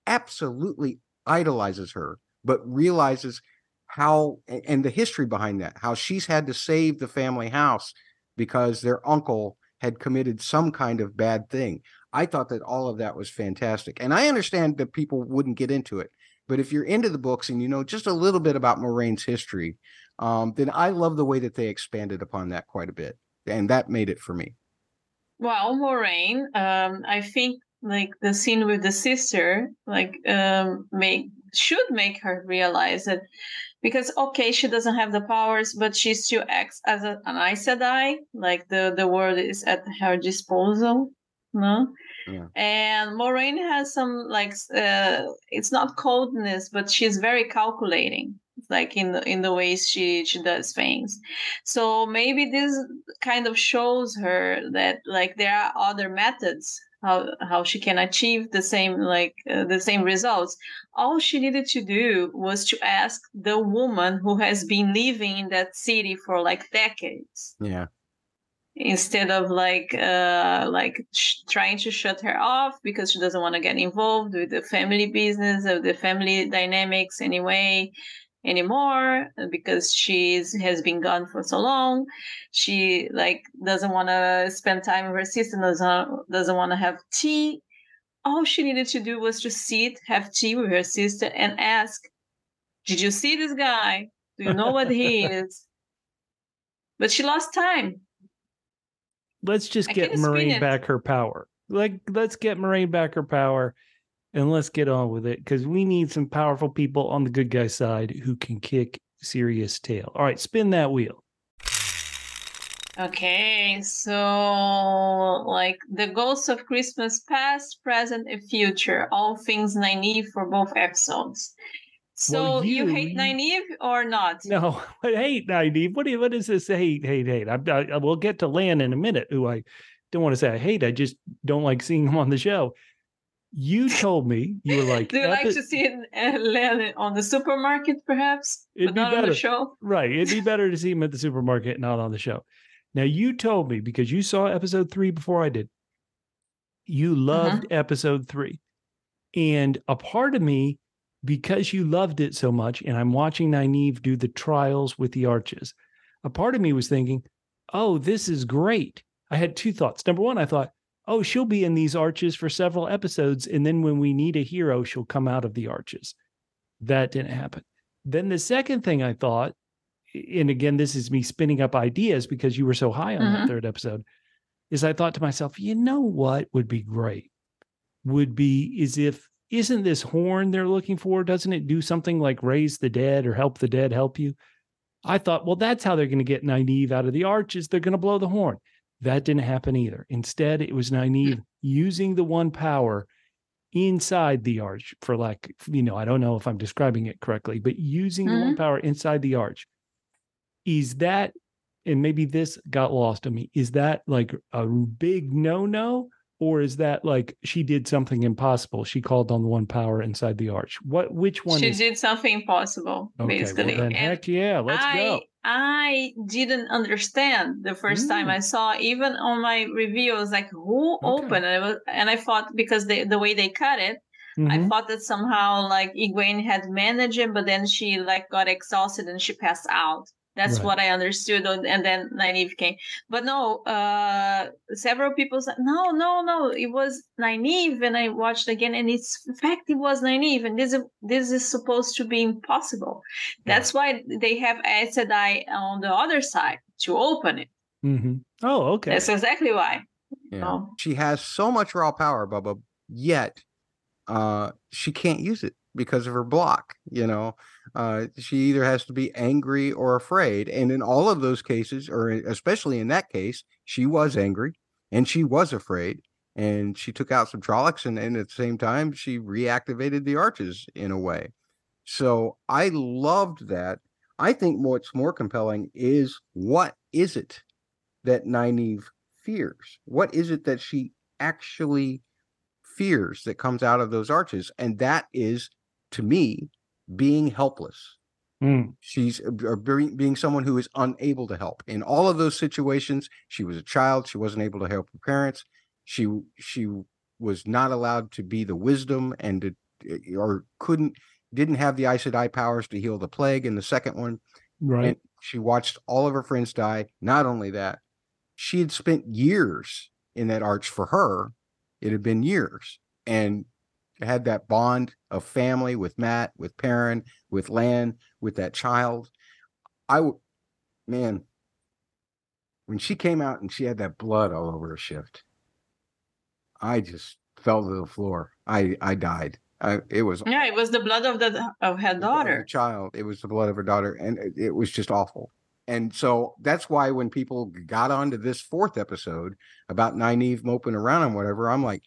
absolutely idolizes her, but realizes how and the history behind that, how she's had to save the family house because their uncle had committed some kind of bad thing. I thought that all of that was fantastic. And I understand that people wouldn't get into it, but if you're into the books and you know just a little bit about Moiraine's history, um, then I love the way that they expanded upon that quite a bit. And that made it for me. Well, Moiraine, um, I think like the scene with the sister, like um, make should make her realize that because okay, she doesn't have the powers, but she still acts as a, an Aes Sedai. Like the the world is at her disposal. No. Yeah. And Moraine has some like uh, it's not coldness, but she's very calculating, like in the in the ways she she does things. So maybe this kind of shows her that like there are other methods how how she can achieve the same like uh, the same results all she needed to do was to ask the woman who has been living in that city for like decades Yeah. instead of like uh like sh- trying to shut her off because she doesn't want to get involved with the family business or the family dynamics anyway anymore uh, because she's has been gone for so long. She like doesn't want to spend time with her sister doesn't doesn't want to have tea. All she needed to do was to sit have tea with her sister and ask did you see this guy? Do you know what he is? But she lost time. Let's just I get can't explain Moiraine it. back her power. Like, let's get Moiraine back her power and let's get on with it because we need some powerful people on the good guy side who can kick serious tail. All right, spin that wheel. Okay, so like the ghosts of Christmas past, present, and future, all things Nynaeve for both episodes. So Well, you, you- hate Nynaeve or not? No, but hate, Nynaeve. What, do you- what is this hate, hate, hate? I, I, I will get to Lan in a minute, who I don't want to say I hate. I just don't like seeing him on the show. You told me you were like, Do you like "Epi- to see it on the supermarket, perhaps, It'd but be not on better. the show? Right. It'd be better to see him at the supermarket, not on the show. Now, you told me because you saw episode three before I did, you uh-huh. loved episode three. And a part of me, because you loved it so much, and I'm watching Nynaeve do the trials with the arches, a part of me was thinking, oh, this is great. I had two thoughts. Number one, I thought, oh, she'll be in these arches for several episodes. And then when we need a hero, she'll come out of the arches. That didn't happen. Then the second thing I thought, and again, this is me spinning up ideas because you were so high on that Mhm. third episode, is I thought to myself, you know what would be great? Would be is if isn't this horn they're looking for? Doesn't it do something like raise the dead or help the dead help you? I thought, well, that's how they're going to get Nynaeve out of the arch is they're going to blow the horn. That didn't happen either. Instead, it was Nynaeve hmm. using the one power inside the arch for like, you know, I don't know if I'm describing it correctly, but using the one mm-hmm. power inside the arch. Is that, and maybe this got lost on me, is that like a big no no? Or is that like she did something impossible? She called on the one power inside the arch. What, which one She is did something impossible, okay? basically. Well, then, heck yeah, let's I, go. I didn't understand the first time Mm. I saw, even on my review, I was like, who Okay. opened it? Was, and I thought because they, the way they cut it, I Mhm. thought that somehow like Egwene had managed it, but then she like got exhausted and she passed out. That's Right. what I understood, and and then Nynaeve came. But no, uh, several people said, no, no, no, it was Nynaeve, and I watched again, and it's in fact it was Nynaeve, and this is this is supposed to be impossible. That's why they have Aes Sedai on the other side to open it. hmm Oh, okay. That's exactly why. Yeah. Oh. She has so much raw power, Bubba, yet uh, she can't use it because of her block. You know, uh, she either has to be angry or afraid. And in all of those cases, or especially in that case, she was angry and she was afraid. And she took out some Trollocs, and, and at the same time, she reactivated the arches in a way. So I loved that. I think what's more compelling is what is it that Nynaeve fears? What is it that she actually fears that comes out of those arches? And that is, to me, being helpless. Mm. She's uh, uh, being, someone who is unable to help. In all of those situations, she was a child. She wasn't able to help her parents. She she was not allowed to be the wisdom and to, uh, or couldn't didn't have the Aes Sedai powers to heal the plague in the second one. Right. And she watched all of her friends die. Not only that, she had spent years in that arch for her. It had been years and had that bond of family with Matt, with Perrin, with Lan, with that child. I man, when she came out and she had that blood all over her shift, I just fell to the floor. I I died. I, it was Yeah, it was the blood of the of her of her daughter. child. It was the blood of her daughter, and it, it was just awful. And so that's why when people got onto this fourth episode about Nynaeve moping around and whatever, I'm like,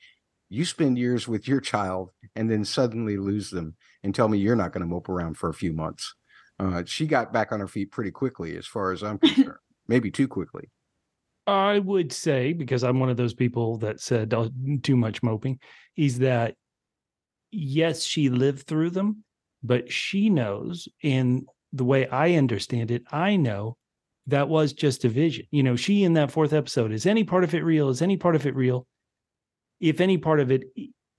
you spend years with your child and then suddenly lose them and tell me you're not going to mope around for a few months. Uh, she got back on her feet pretty quickly, as far as I'm concerned. Maybe too quickly. I would say, because I'm one of those people that said "Oh, too much moping, is that yes, she lived through them, but she knows, in the way I understand it, I know that was just a vision. You know, she in that fourth episode is any part of it real? Is any part of it real? If any part of it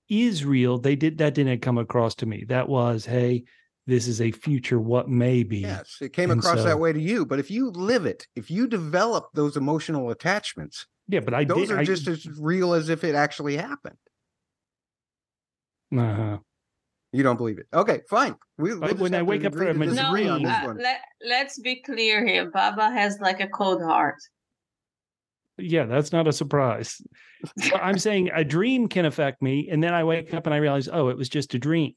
is real, they did that didn't come across to me. That was, hey, this is a future what may be. Yes, it came And across so- that way to you. But if you live it, if you develop those emotional attachments, Yeah, but I those did. are I- just as real as if it actually happened. uh-huh. You don't believe it. Okay, fine. We, we'll But when I wake up agree from to a disagree on dream- this uh, one. let, let's be clear here. Bubba has like a cold heart. Yeah, that's not a surprise. But I'm saying a dream can affect me, and then I wake up and I realize, oh, it was just a dream.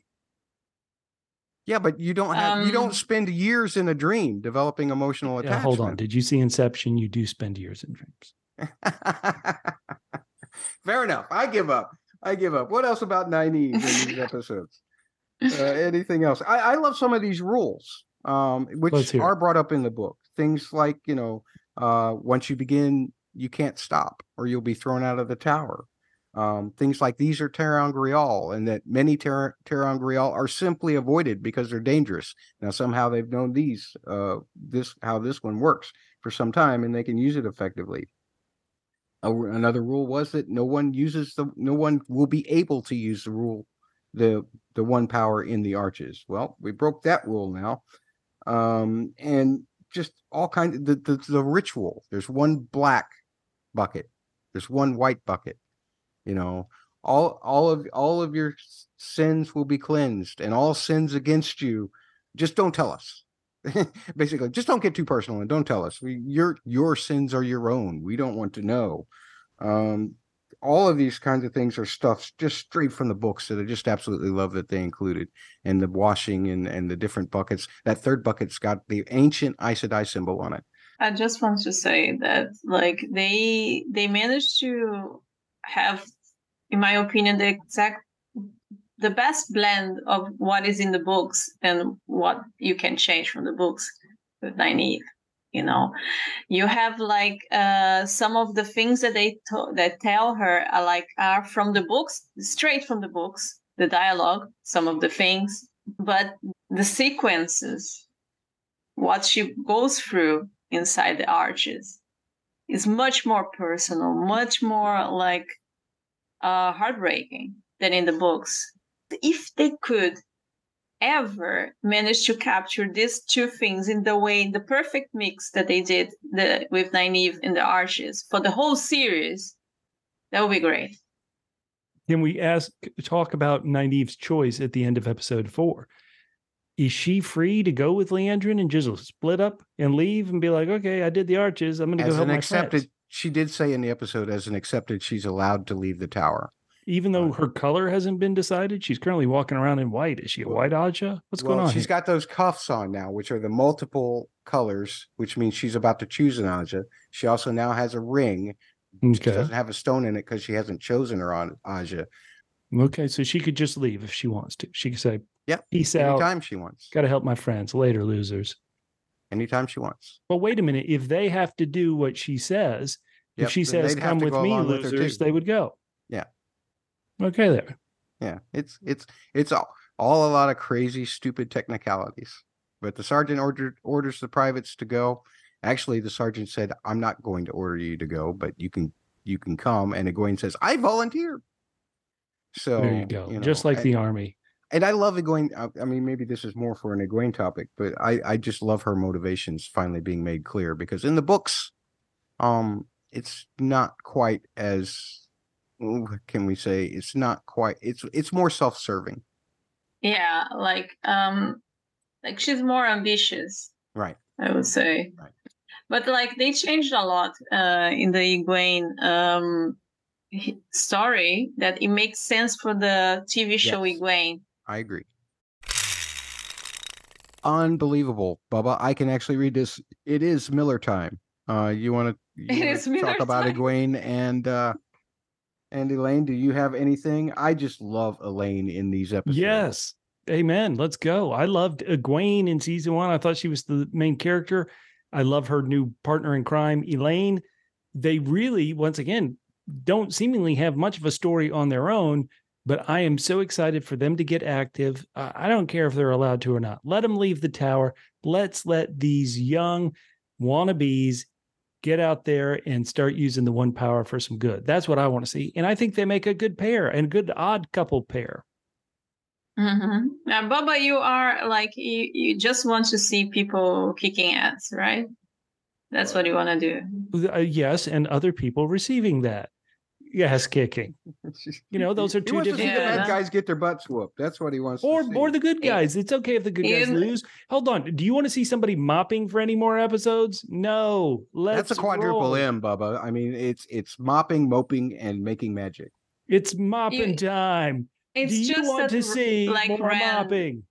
Yeah, but you don't have you Um, don't spend years in a dream developing emotional Yeah, attachment. hold on. Did you see Inception? You do spend years in dreams. Fair enough. I give up. I give up. What else about 90s in these episodes? Uh, anything else? I, I love some of these rules, um, which are brought up in the book. Things like, you know, uh, once you begin, you can't stop or you'll be thrown out of the tower. Um, things like these are Terran and that many Terran Grial are simply avoided because they're dangerous. Now, somehow they've known these, uh, this, how this one works for some time and they can use it effectively. Another rule was that no one uses the no one will be able to use the rule the the one power in the arches well we broke that rule now um and just all kinds of the, the the ritual there's one black bucket there's one white bucket you know? All all of all of your sins will be cleansed and all sins against you. Just don't tell us. Basically just don't get too personal and don't tell us. We, your your sins are your own. We don't want to know. Um all of these kinds of things are stuff just straight from the books that i just absolutely love that they included and the washing and and the different buckets. That third bucket's got the ancient Aes Sedai symbol on it I just want to say that like they they managed to have, in my opinion, the exact the best blend of what is in the books and what you can change from the books with Nynaeve. You know, you have like uh, some of the things that they to- that tell her are like are from the books, straight from the books, the dialogue, some of the things, but the sequences, what she goes through inside the arches is much more personal, much more like uh, heartbreaking than in the books. If they could ever manage to capture these two things in the way, the perfect mix that they did the, with Nynaeve and the Arches for the whole series, that would be great. Can we ask talk about Nynaeve's choice at the end of episode four? Is she free to go with Liandrin and just split up and leave and be like, okay, I did the arches. I'm going to go As help an my accepted, friends. she did say in the episode, as an accepted, she's allowed to leave the tower. Even though her color hasn't been decided, she's currently walking around in white. Is she a white Ajah? What's well, going on? She's here? got those cuffs on now, which are the multiple colors, which means she's about to choose an Ajah. She also now has a ring. She okay. doesn't have a stone in it because she hasn't chosen her on Ajah. Okay, so she could just leave if she wants to. She could say, Yep, peace out. Anytime she wants. Got to help my friends. Later, losers." Anytime she wants. Well, wait a minute. If they have to do what she says, Yep, if she then says, "Come with me, along with losers," they would go. Yeah. Okay, there. Yeah, it's it's it's all, all a lot of crazy, stupid technicalities. But the sergeant ordered orders the privates to go. Actually, the sergeant said, "I'm not going to order you to go, but you can you can come." And Egwene says, "I volunteer." So there you go. know, just like and, the army. And I love Egwene. I, I mean, maybe this is more for an Egwene topic, but I I just love her motivations finally being made clear because in the books, um, it's not quite as can we say? It's not quite. It's it's more self-serving. Yeah, like um like she's more ambitious, Right. I would say. Right. But like they changed a lot uh in the Egwene um story that it makes sense for the TV show Yes. Egwene. I agree. Unbelievable, Bubba. I can actually read this. It is Miller time. Uh, you want to talk Miller about time. Egwene and uh, and Elayne? Do you have anything? I just love Elayne in these episodes. Yes. Amen. Let's go. I loved Egwene in season one. I thought she was the main character. I love her new partner in crime, Elayne. They really, once again, don't seemingly have much of a story on their own, but I am so excited for them to get active. Uh, I don't care if they're allowed to or not. Let them leave the tower. Let's let these young wannabes get out there and start using the one power for some good. That's what I want to see. And I think they make a good pair and a good odd couple pair. Mm-hmm. Now, Bubba, you are like you, you just want to see people kicking ass, right? That's what you want to do. Uh, yes, and other people receiving that. Yes, kicking. You know, those are two wants to see different the bad guys get their butts whooped. That's what he wants. Or to see. or the good guys. It's okay if the good guys In- lose. Hold on. Do you want to see somebody mopping for any more episodes? No. Let's That's a quadruple roll. M, Bubba. I mean, it's it's mopping, moping, and making magic. It's mopping You- time. It's Do you just want to see like more Rand. mopping?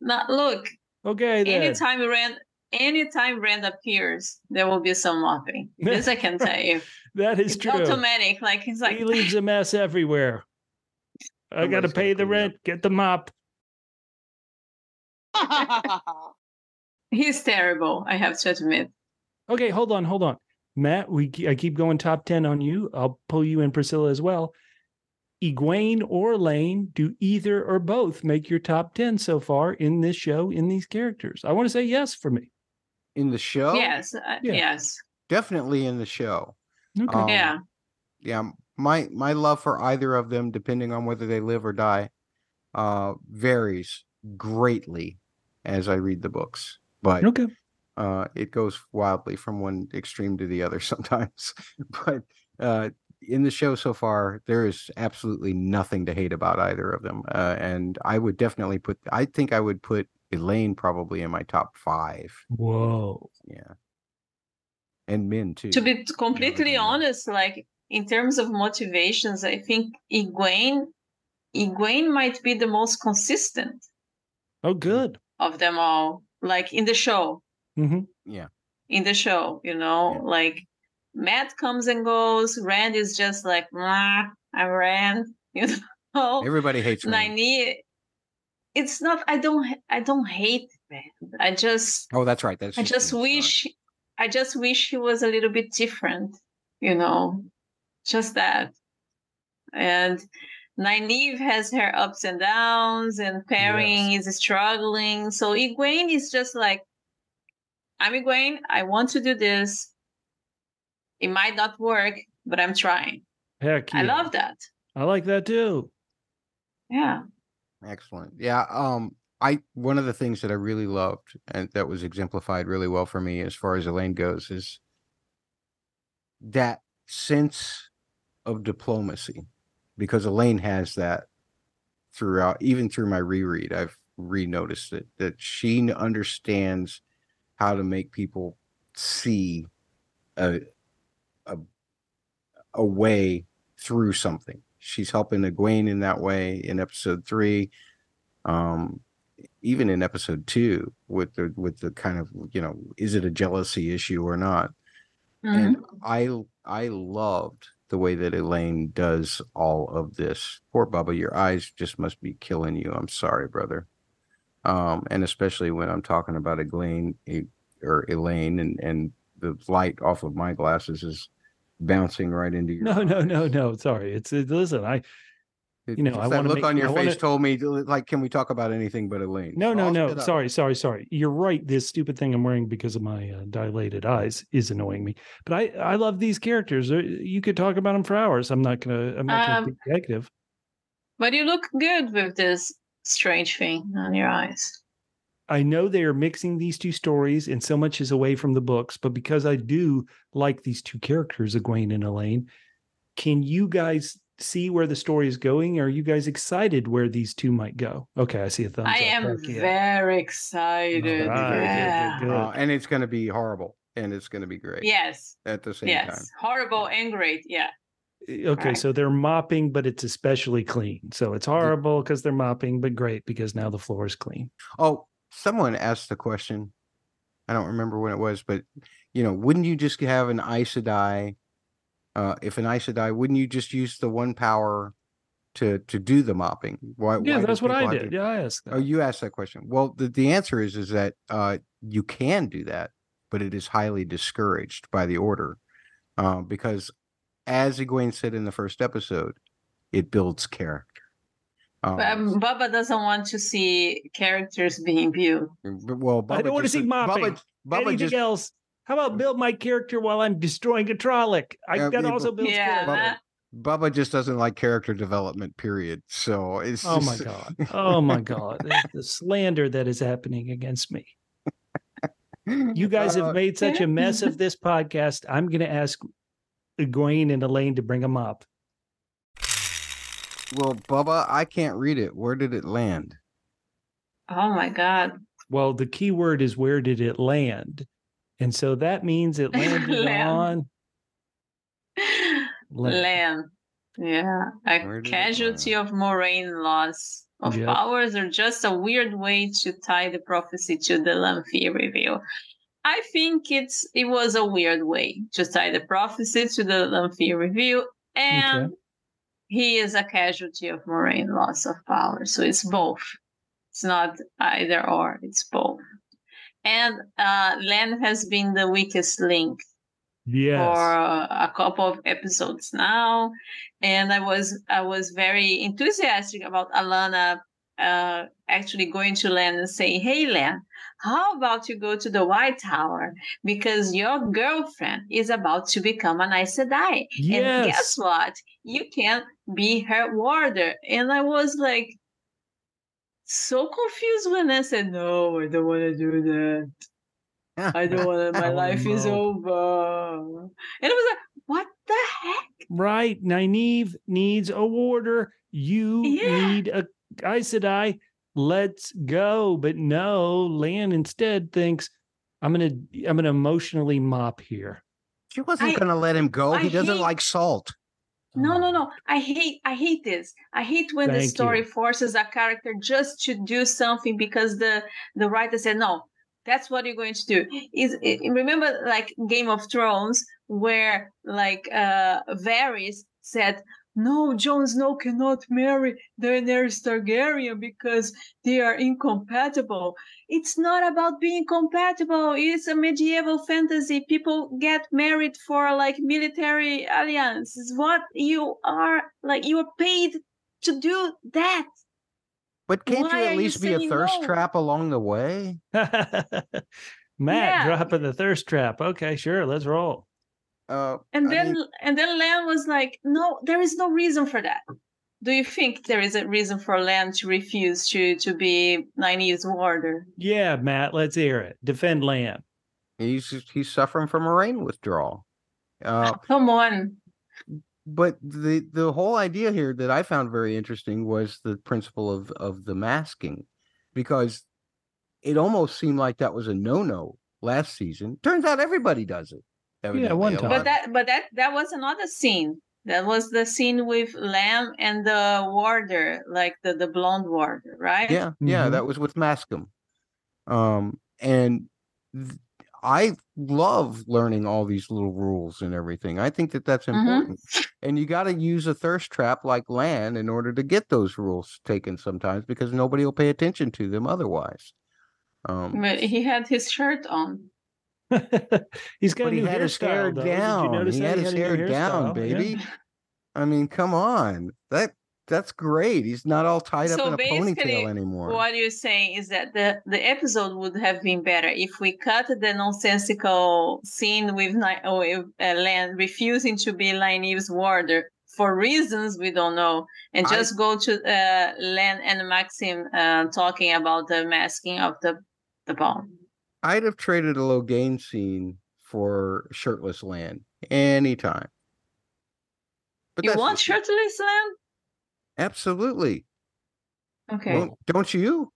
Not, look, Okay, then. anytime Rand, anytime Rand appears, there will be some mopping. This I can tell you. That is It's true. automatic. Like he's like he leaves a mess everywhere. I got to pay the clean up. rent. Get the mop. he's terrible. I have to admit. Okay, hold on, hold on. Matt, we I keep going top 10 on you. I'll pull you in Priscila as well. Egwene or Elayne, do either or both make your top 10 so far in this show in these characters? I want to say yes for me. In the show, Yes, uh, Yeah. yes, definitely in the show. Okay. Um, yeah. yeah my my love for either of them depending on whether they live or die uh varies greatly as i read the books but okay. uh it goes wildly from one extreme to the other sometimes but uh in the show so far there is absolutely nothing to hate about either of them uh, and i would definitely put i think i would put Elayne probably in my top five Whoa. yeah and men too To be completely Yeah. honest, like in terms of motivations, I think Egwene, Egwene might be the most consistent Oh, good. of them all. Like in the show, hmm Yeah. in the show, you know, Yeah. like Matt comes and goes. Rand is just like, nah, I'm Rand, you know. everybody hates Rand. Nynaeve, it's not. I don't. I don't hate Rand. I just. oh that's right that's I just Ian, sorry. wish. I just wish he was a little bit different. You know, just that. And Nynaeve has her ups and downs, and Perrin is struggling. So Egwene is just like, I'm Egwene. I want to do this. It might not work, but I'm trying. Heck yeah. I love that. I like that too. Yeah. Excellent. Yeah. Um, I one of the things that I really loved and that was exemplified really well for me as far as Elayne goes is that sense of diplomacy because Elayne has that throughout even through my reread I've re-noticed it that she understands how to make people see a a a way through something. She's helping Egwene in that way in episode 3 um even in episode 2 with the with the kind of you know is it a jealousy issue or not Mhm. and I I loved the way that Elayne does all of this. Poor Bubba, your eyes just must be killing you. I'm sorry, brother. Um, and especially when I'm talking about Elayne or Elayne and and the light off of my glasses is bouncing right into your No, no, no, no. Sorry. It's it, listen. I It- you know, I that wanna look make- on your I face wanna- told me like, can we talk about anything but Elayne? no, So no, I'll no. Sorry, sorry, sorry. You're right. This stupid thing I'm wearing because of my uh, dilated eyes is annoying me. But I I love these characters. You could talk about them for hours. I'm not gonna. I'm not gonna Um, be negative. But you look good with this strange thing on your eyes. I know they are mixing these two stories, and so much is away from the books. But because I do like these two characters, Egwene and Elayne, can you guys see where the story is going? Are you guys excited where these two might go? Okay, I see a thumbs I up. am yeah. very excited. Alright, good, good, yeah. good. Uh, and it's going to be horrible, and it's going to be great Yes. at the same Yes. time. Yes. Horrible and great. Yeah. Okay, Right. so they're mopping, but it's especially clean. So it's horrible because they're mopping, but great because now the floor is clean. Oh, someone asked the question. I don't remember when it was, but you know, wouldn't you just have an Aes Sedai? Uh, if an Aes Sedai, wouldn't you just use the one power to to do the mopping? Why? Yeah, why that's what I did. to- Yeah, I asked that. Oh, you asked that question. Well, the, the answer is is that uh, you can do that, but it is highly discouraged by the order, uh, because as Egwene said in the first episode, it builds character. Um, But um, Bubba doesn't want to see characters being built. but- well, I Bubba don't wanna see mopping. Bubba, Bubba Anything just else? How about build my character while I'm destroying a Trolloc? I Yeah, that also but- builds Yeah, character. that- Bubba just doesn't like character development. Period. So it's Oh my god! Oh my god! The- the slander that is happening against me. You guys Uh, have made such a mess of this podcast. I'm going to ask Egwene and Elayne to bring them up. Well, Bubba, I can't read it. Where did it land? Oh my God. Well, the key word is where did it land? And so that means it landed Land. on land. Land. Yeah. A Where casualty of Moiraine loss of Yep. powers or just a weird way to tie the prophecy to the Lanfear reveal. I think it's it was a weird way to tie the prophecy to the Lanfear reveal, and he is a casualty of Moiraine loss of power. So it's both. It's not either or. It's both. And uh, Lan has been the weakest link Yes. for uh, a couple of episodes now, and I was I was very enthusiastic about Alanna uh, actually going to Lan and saying, "Hey, Lan, how about you go to the White Tower because your girlfriend is about to become an Aes Sedai, and guess what? You can be her warder." And I was like. So confused when I said, No, I don't want to do that. I don't want to. My I wanna life is over. And it was like, what the heck? Right. Nynaeve needs a warder. You Yeah. need a Aes Sedai. Let's go. But no, Lan instead thinks I'm gonna I'm gonna emotionally mop here. She wasn't I- going to let him go. I he doesn't hate- like salt. No, no, no. I hate I hate this. I hate when the story you. forces a character just to do something because the the writer said no. That's what you're going to do. Is it, remember like Game of Thrones where like uh Varys said no, Jon Snow cannot marry Daenerys Targaryen because they are incompatible. It's not about being compatible. It's a medieval fantasy. People get married for like military alliance. It's what you are like. You are paid to do that. But can't Why you are at you least be a thirst no? trap along the way? Matt Yeah. dropping the thirst trap. Okay, sure, let's roll. Uh, And I then mean, and then Lan was like, no, there is no reason for that. do you think there is a reason for Lan to refuse to to be Nynaeve's warder? Yeah, Matt, let's hear it. Defend Lan. He's he's suffering from a rain withdrawal. Uh, Come on. but the the whole idea here that I found very interesting was the principle of of the masking, because it almost seemed like that was a no no last season. Turns out everybody does it. Evidently, one time. But that but that that was another scene. That was the scene with Lan and the warder, like the the blonde warder, right? yeah yeah Mhm. that was with mascom um and th- i love learning all these little rules and everything i think that that's Mhm. important and you got to use a thirst trap like Lan in order to get those rules taken sometimes because nobody will pay attention to them otherwise um But he had his shirt on. He's got but a he new had his hair hairstyle, though. Did you down notice he that? had his hair down hairstyle, yeah. baby i mean come on that that's great he's not all tied up So in a basically, ponytail anymore What you're saying is that the the episode would have been better if we cut the nonsensical scene with, Ni- with uh, Lan refusing to be Nynaeve's warder for reasons we don't know, and I- just go to uh, Lan and Maxim uh, talking about the masking of the the bomb. I'd have traded a Logain scene for shirtless Lan anytime. But you want shirtless Lan? Absolutely. Okay. Don't, don't you?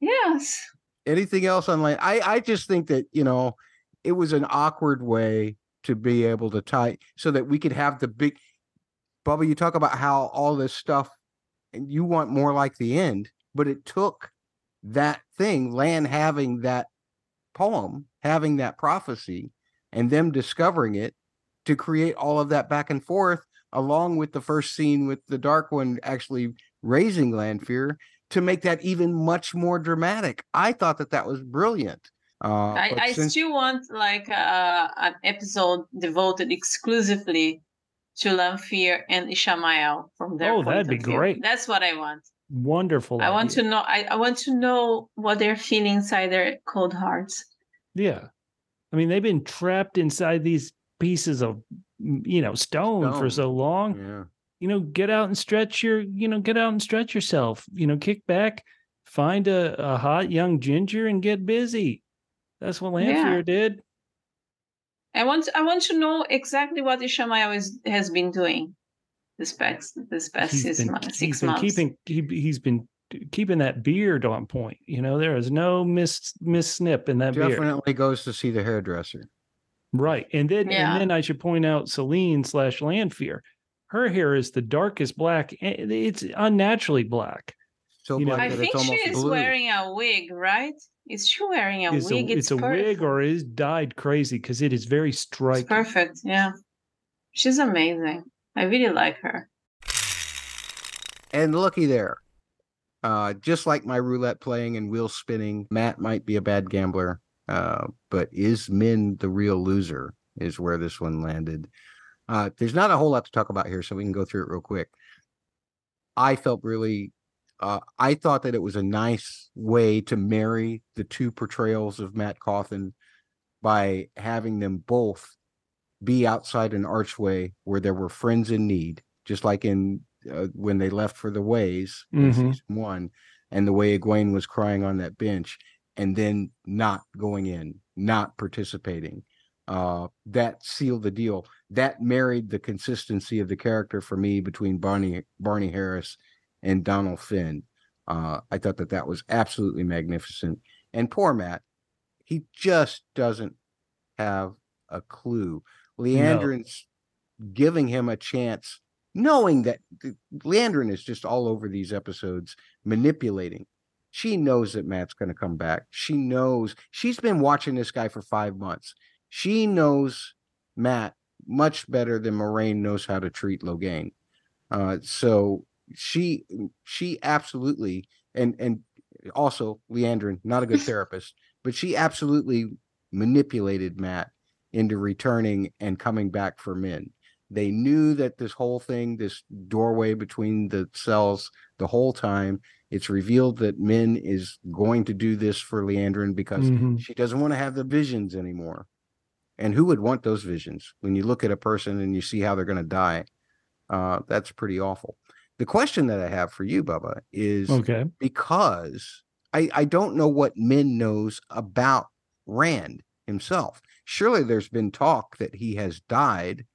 yes. Anything else on Lan? I, I just think that, you know, it was an awkward way to be able to tie so that we could have the big Bubba, you talk about how all this stuff and you want more like the end, but it took that thing, Lan having that poem, having that prophecy, and them discovering it to create all of that back and forth, along with the first scene with the Dark One actually raising Lanfear to make that even much more dramatic. I thought that that was brilliant. Uh, I, I since- still want like uh, an episode devoted exclusively to Lanfear and Ishamael from their Oh, point that'd be view. great. That's what I want. Wonderful. I want to know. I, I want to know what they're feeling inside their cold hearts. Yeah. I mean, they've been trapped inside these pieces of, you know, stone, for so long. yeah. You know, get out and stretch your, you know, get out and stretch yourself. You know, kick back, find a, a hot young ginger and get busy. That's what Yeah. Lanfear did. I want. I want to know exactly what Ishamael is has been doing this past this past He's six, been, months. he's Six been months. keeping he, he's been keeping that beard on point. You know, there is no miss miss snip in that beard. Definitely goes to see the hairdresser. Right. And then Yeah. and then I should point out Selene slash Lanfear. Her hair is the darkest black. Eh, it's unnaturally black. So You know- black I that think it's she almost is blue. wearing a wig, right? Is she wearing a It's wig? a, it's it's a perfect. wig or is dyed crazy because it is very It's striking. perfect. Yeah, she's amazing. I really like her. And looky there. Uh, just like my roulette playing and wheel spinning, Matt might be a bad gambler. Uh, but is Min the real loser? Is where this one landed. Uh, there's not a whole lot to talk about here, so we can go through it real quick. I felt really, uh, I thought that it was a nice way to marry the two portrayals of Mat Cauthon by having them both be outside an archway where there were friends in need, just like in uh, when they left for the ways in Mhm. season one, and the way Egwene was crying on that bench, and then not going in, not participating. Uh, that sealed the deal. That married the consistency of the character for me between Barney Barney Harris and Dónal Finn. Uh, I thought that that was absolutely magnificent. And poor Matt, he just doesn't have a clue. Liandrin's giving him a chance, knowing that th- Liandrin is just all over these episodes, manipulating. She knows that Matt's going to come back. She knows she's been watching this guy for five months. She knows Matt much better than Moiraine knows how to treat Logain. Uh, so she she absolutely and and also Liandrin, not a good therapist, but she absolutely manipulated Matt into returning and coming back for Min. They knew that this whole thing, this doorway between the cells, the whole time, it's revealed that Min is going to do this for Liandrin because Mhm. she doesn't want to have the visions anymore. And who would want those visions when you look at a person and you see how they're going to die? Uh, that's pretty awful. The question that I have for you, Bubba, is Okay. because I, I don't know what Min knows about Rand himself. Surely there's been talk that he has died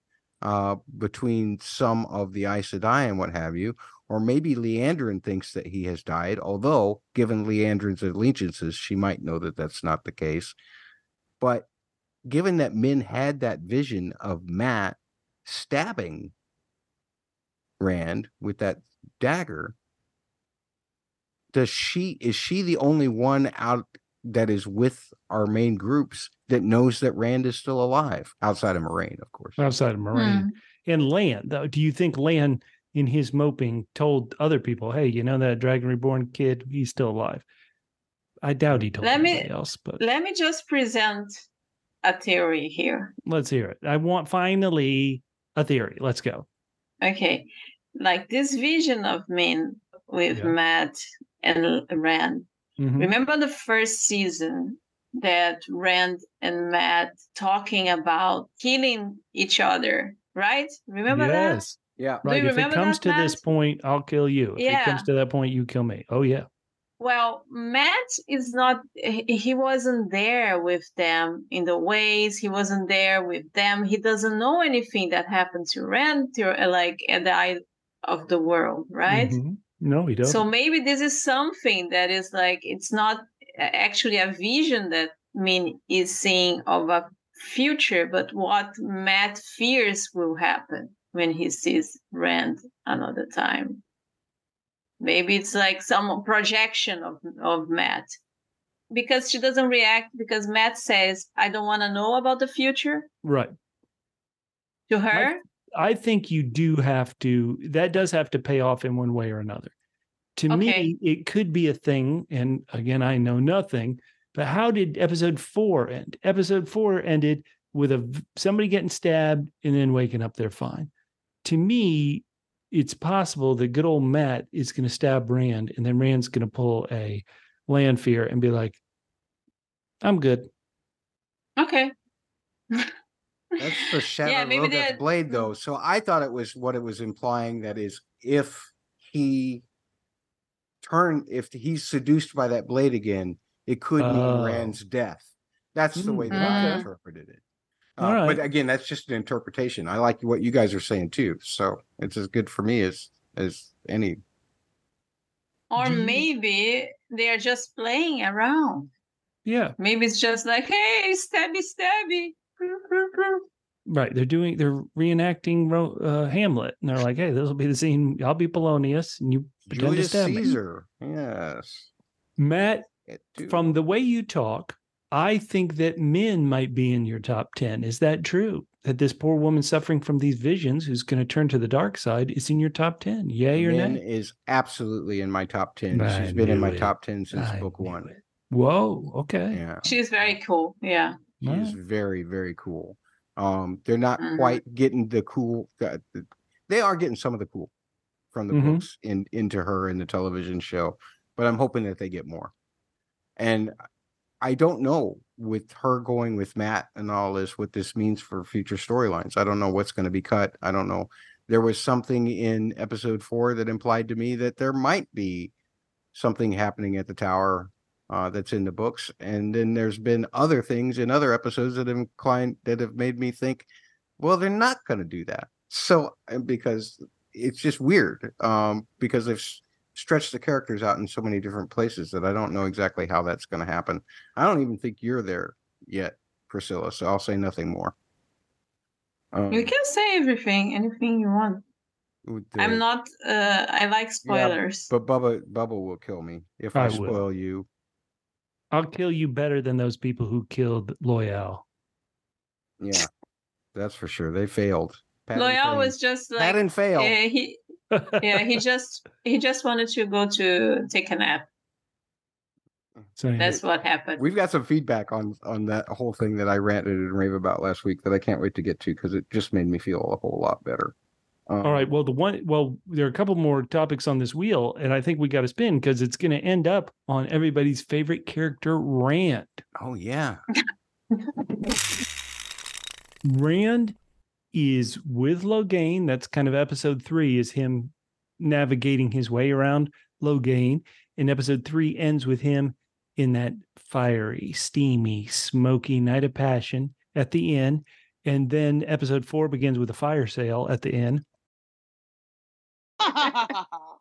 uh, between some of the Aes Sedai and what have you, or maybe Liandrin thinks that he has died, although given Liandrin's allegiances, she might know that that's not the case. But given that Min had that vision of Matt stabbing Rand with that dagger, does she is she the only one out that is with our main groups that knows that Rand is still alive outside of Moiraine, of course. Outside of Moiraine Hmm. and Lan, though, do you think Lan, in his moping, told other people, "Hey, you know that Dragon Reborn kid? He's still alive." I doubt he told Let me- anybody else, but Let me just present a theory here. let's hear it. I want finally a theory. Let's go. Okay. Like this vision of Min with Yeah. Matt and Rand. Mhm. Remember the first season that Rand and Matt talking about killing each other, right? Remember that? yes, Yeah. Do right. you If it comes that, to this point, I'll kill you. If it comes to that point, you kill me. Oh yeah. Well, Matt is not, he he wasn't there with them in the ways, he wasn't there with them. He doesn't know anything that happened to Rand, to, like at the eye of the world, right? Mhm. No, he doesn't. So maybe this is something that is like it's not actually a vision that Min is seeing of a future, but what Matt fears will happen when he sees Rand another time. Maybe it's like some projection of of Matt. Because she doesn't react because Matt says, I don't want to know about the future right. to her. I think you do have to, that does have to pay off in one way or another. To Okay. me, it could be a thing. And again, I know nothing, but how did episode four end? Episode four ended with a somebody getting stabbed and then waking up, they're fine. To me, it's possible that good old Matt is going to stab Rand and then Rand's going to pull a land fear and be like, I'm good. Okay. That's the shadow Yeah, maybe Rogat's had- blade, though. So I thought it was what it was implying that is, if he turned, if he's seduced by that blade again, it could Oh. mean Rand's death. That's the way that I Mm. interpreted it. All Uh, But again, that's just an interpretation. I like what you guys are saying too, so it's as good for me as as any. Or maybe they're just playing around. Yeah. Maybe it's just like, hey, stabby, stabby. Right. They're doing, they're reenacting uh, Hamlet. And they're like, hey, this will be the scene. I'll be Polonius and you pretend Julius to stab me. Caesar, yes. Matt, from the way you talk, I think that Min might be in your top 10. Is that true? That this poor woman suffering from these visions who's going to turn to the dark side is in your top 10? Yay or Min nay? is absolutely in my top ten. I She's been in my it. top ten since I book one. it. Whoa. Okay. Yeah. She's very cool. Yeah. She's Wow. very, very cool. Um, they're not Mhm. quite getting the cool. uh, the- They are getting some of the cool from the Mhm. books in into her in the television show, but I'm hoping that they get more. And I don't know with her going with Matt and all this what this means for future storylines. I don't know what's going to be cut. I don't know. There was something in episode four that implied to me that there might be something happening at the tower uh, that's in the books, and then there's been other things in other episodes that have inclined that have made me think, well, they're not going to do that. So because it's just weird, um, because they've stretched the characters out in so many different places that I don't know exactly how that's going to happen. I don't even think you're there yet, Priscila. So I'll say nothing more. Um, You can say everything, anything you want. with I'm not, uh, I like spoilers. But Bubba, Bubba will kill me if I, I will. spoil you. I'll kill you better than those people who killed Loial. Yeah, that's for sure. They failed. Pat and Loial Fane. was just like, Pat and fail. uh, he, yeah, he just, he just wanted to go to take a nap. So That's what happened. We've got some feedback on on that whole thing that I ranted and rave about last week that I can't wait to get to because it just made me feel a whole lot better. Um, All right. Well, the one, well, there are a couple more topics on this wheel, and I think we got to spin because it's going to end up on everybody's favorite character, Rand. Oh yeah. Rand is with Logain. That's kind of episode three is him navigating his way around Logain. And episode three ends with him in that fiery, steamy, smoky night of passion at the inn. And then episode four begins with a fire sale at the inn.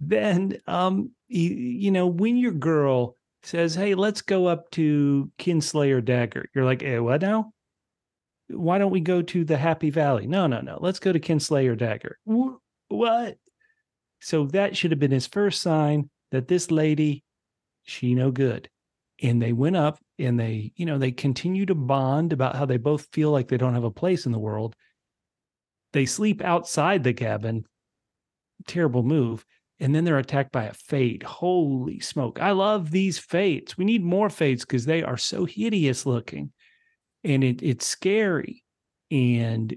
Then, um, you, you know, when your girl says, Hey, let's go up to Kinslayer Dagger, you're like, Eh, what now? Why don't we go to the Happy Valley? No, no, no. Let's go to Kinslayer Dagger. "Wh- What? So that should have been his first sign that this lady, she no good. And they went up and they, you know, they continue to bond about how they both feel like they don't have a place in the world. They sleep outside the cabin. Terrible move. And then they're attacked by a Fade. Holy smoke. I love these Fades. We need more Fades because they are so hideous looking. And it, it's scary. And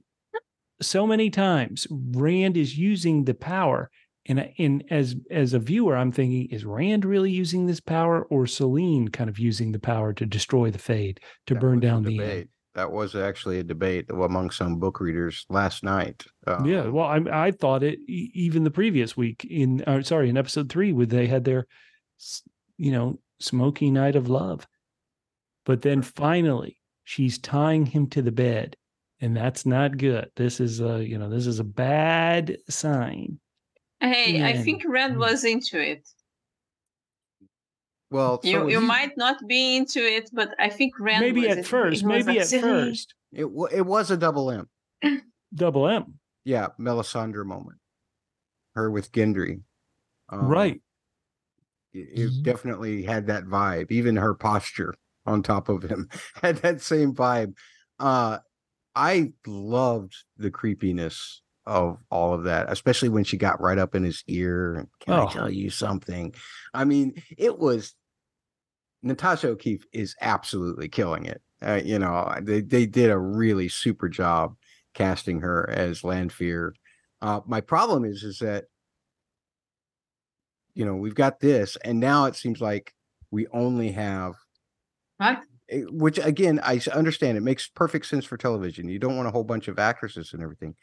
so many times Rand is using the power. And, and as as a viewer, I'm thinking, is Rand really using this power or Selene kind of using the power to destroy the Fade, to That burn down the inn? debate. That was actually a debate among some book readers last night. Um, yeah, well, I I thought it e- even the previous week in uh, sorry in episode three where they had their you know smoky night of love, but then finally she's tying him to the bed, and that's not good. This is a you know this is a bad sign. Hey, I think Red Mm. was into it. Well, so You you he- might not be into it, but I think Rand maybe was at it. first, He was maybe at "Silly." first, it wa- it was a double M. double M, Yeah, Melisandre moment. Her with Gendry. Um, right? It, it definitely had that vibe. Even her posture on top of him had that same vibe. Uh, I loved the creepiness of all of that, especially when she got right up in his ear. Can Oh. I tell you something? I mean, it was Natasha O'Keeffe is absolutely killing it. Uh, you know, they they did a really super job casting her as Lanfear. Uh, my problem is is that you know we've got this, and now it seems like we only have What? eh, which again I understand it makes perfect sense for television. You don't want a whole bunch of actresses and everything,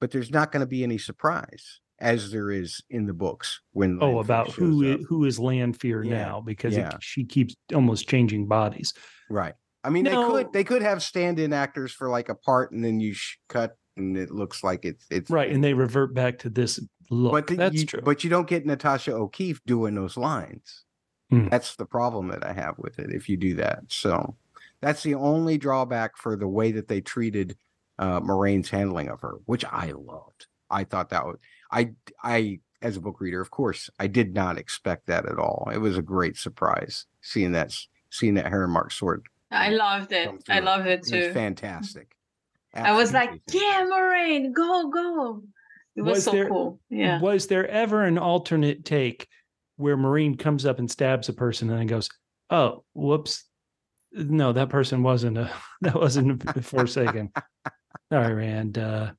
but there's not going to be any surprise as there is in the books when Oh, about who who is Lanfear Yeah, now because yeah. it, she keeps almost changing bodies. Right. I mean, they could they could have stand-in actors for like a part, and then you sh- cut, and it looks like it's it's Right, and they revert back to this look. But the- That's you, true. But you don't get Natasha O'Keeffe doing those lines. Hmm. That's the problem that I have with it. If you do that, so that's the only drawback for the way that they treated uh, Moiraine's handling of her, which I loved. I thought that was I I as a book reader, of course, I did not expect that at all. It was a great surprise seeing that seeing that Heron Mark sword. I loved it. I loved it It was too. fantastic. I was like, yeah, Moiraine, go, go. It was, Was so there- cool. Yeah. Was there ever an alternate take where Moiraine comes up and stabs a person and then goes, "Oh, whoops, no, that person wasn't a that wasn't a Forsaken." Sorry, Rand. Uh,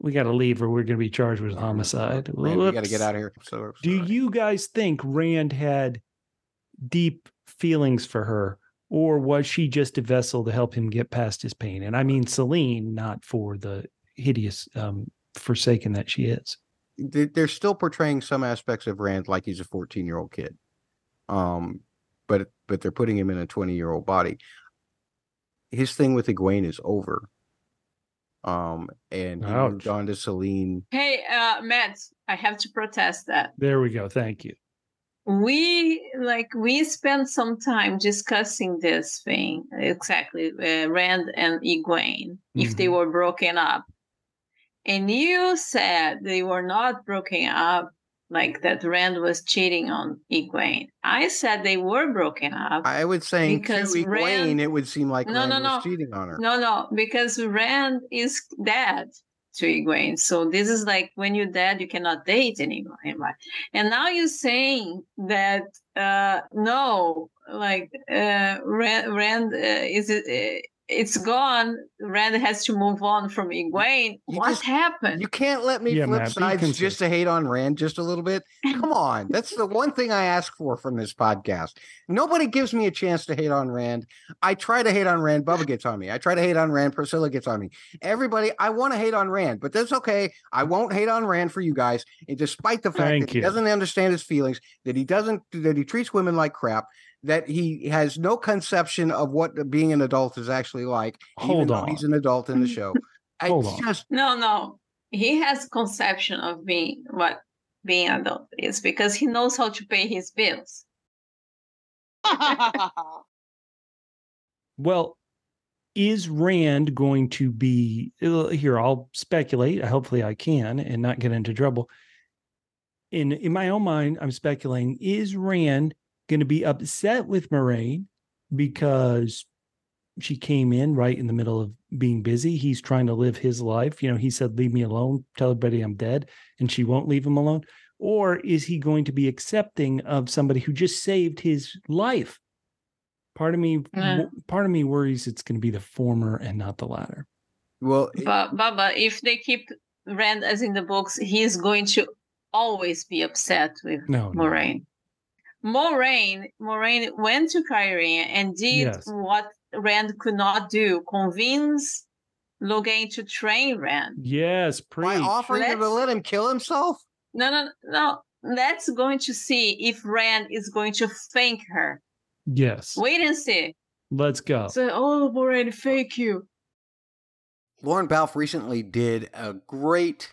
we got to leave, or we're going to be charged with homicide. Man, we got to get out of here. So Do you guys think Rand had deep feelings for her, or was she just a vessel to help him get past his pain? And I mean Selene, not for the hideous um, Forsaken that she is. they- they're still portraying some aspects of Rand like he's a 14 year old kid. Um, but but they're putting him in a 20 year old body. His thing with Egwene is over. Um, and he moved Ouch. on to Selene. Hey, uh, Matt, I have to protest that. There we go. Thank you. We like we spent some time discussing this thing exactly, uh, Rand and Egwene, if they Mhm. were broken up, and you said they were not broken up, like that Rand was cheating on Egwene. I said they were broken up. I would say to Because Egwene, Rand- it would seem like No, Rand no, was cheating on her. No, no, because Rand is dead to Egwene. So this is like when you're dead, you cannot date anymore. And now you're saying that uh no, like uh Rand, Rand uh, is it uh, it's gone. Rand has to move on from Egwene. You What just- happened? You can't let me Yeah, flip Matt, be sides just to hate on Rand just a little bit. Come on. That's the one thing I ask for from this podcast. Nobody gives me a chance to hate on Rand. I try to hate on Rand. Bubba gets on me. I try to hate on Rand. Priscila gets on me. Everybody, I want to hate on Rand, but that's okay. I won't hate on Rand for you guys. And despite the fact Thank that he doesn't understand his feelings, that he doesn't, that he treats women like crap, that he has no conception of what being an adult is actually like. even Hold though on. He's an adult in the show. Hold it's on. just No, no. He has conception of being what being adult is because he knows how to pay his bills. Well, is Rand going to be uh, here? I'll speculate. Hopefully, I can and not get into trouble. In in my own mind, I'm speculating: is Rand going to be upset with Moiraine because she came in right in the middle of being busy? He's trying to live his life. You know, he said, "Leave me alone. Tell everybody I'm dead," and she won't leave him alone. Or is he going to be accepting of somebody who just saved his life? Part of me, Yeah. part of me worries it's going to be the former and not the latter. well, But Bubba, if they keep Rand as in the books, he's going to always be upset with No, no. Moiraine. Moiraine, Moiraine went to Cairhien and did Yes. what Rand could not do: convince Logain to train Rand. Yes, by preach. offering him to Let's- let him kill himself. No, no, no. Let's going to see if Rand is going to thank her. Yes, Wait and see. let's go. So, oh, Moiraine, thank you. Lorne Balfe recently did a great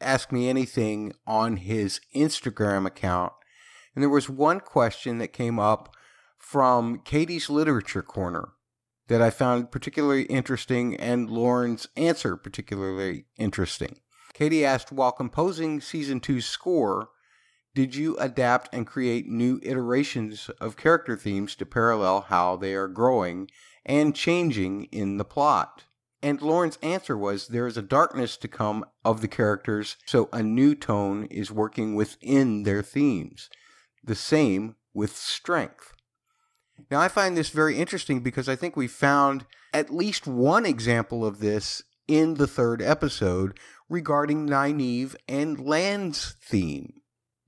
Ask Me Anything on his Instagram account. And there was one question that came up from Katie's Literature Corner that I found particularly interesting and Lorne's answer particularly interesting. Katie asked, while composing season two's score, did you adapt and create new iterations of character themes to parallel how they are growing and changing in the plot? And Lorne's answer was there is a darkness to come of the characters, so a new tone is working within their themes. The same with strength. Now, I find this very interesting because I think we found at least one example of this in the third episode regarding Nynaeve and Lan's theme.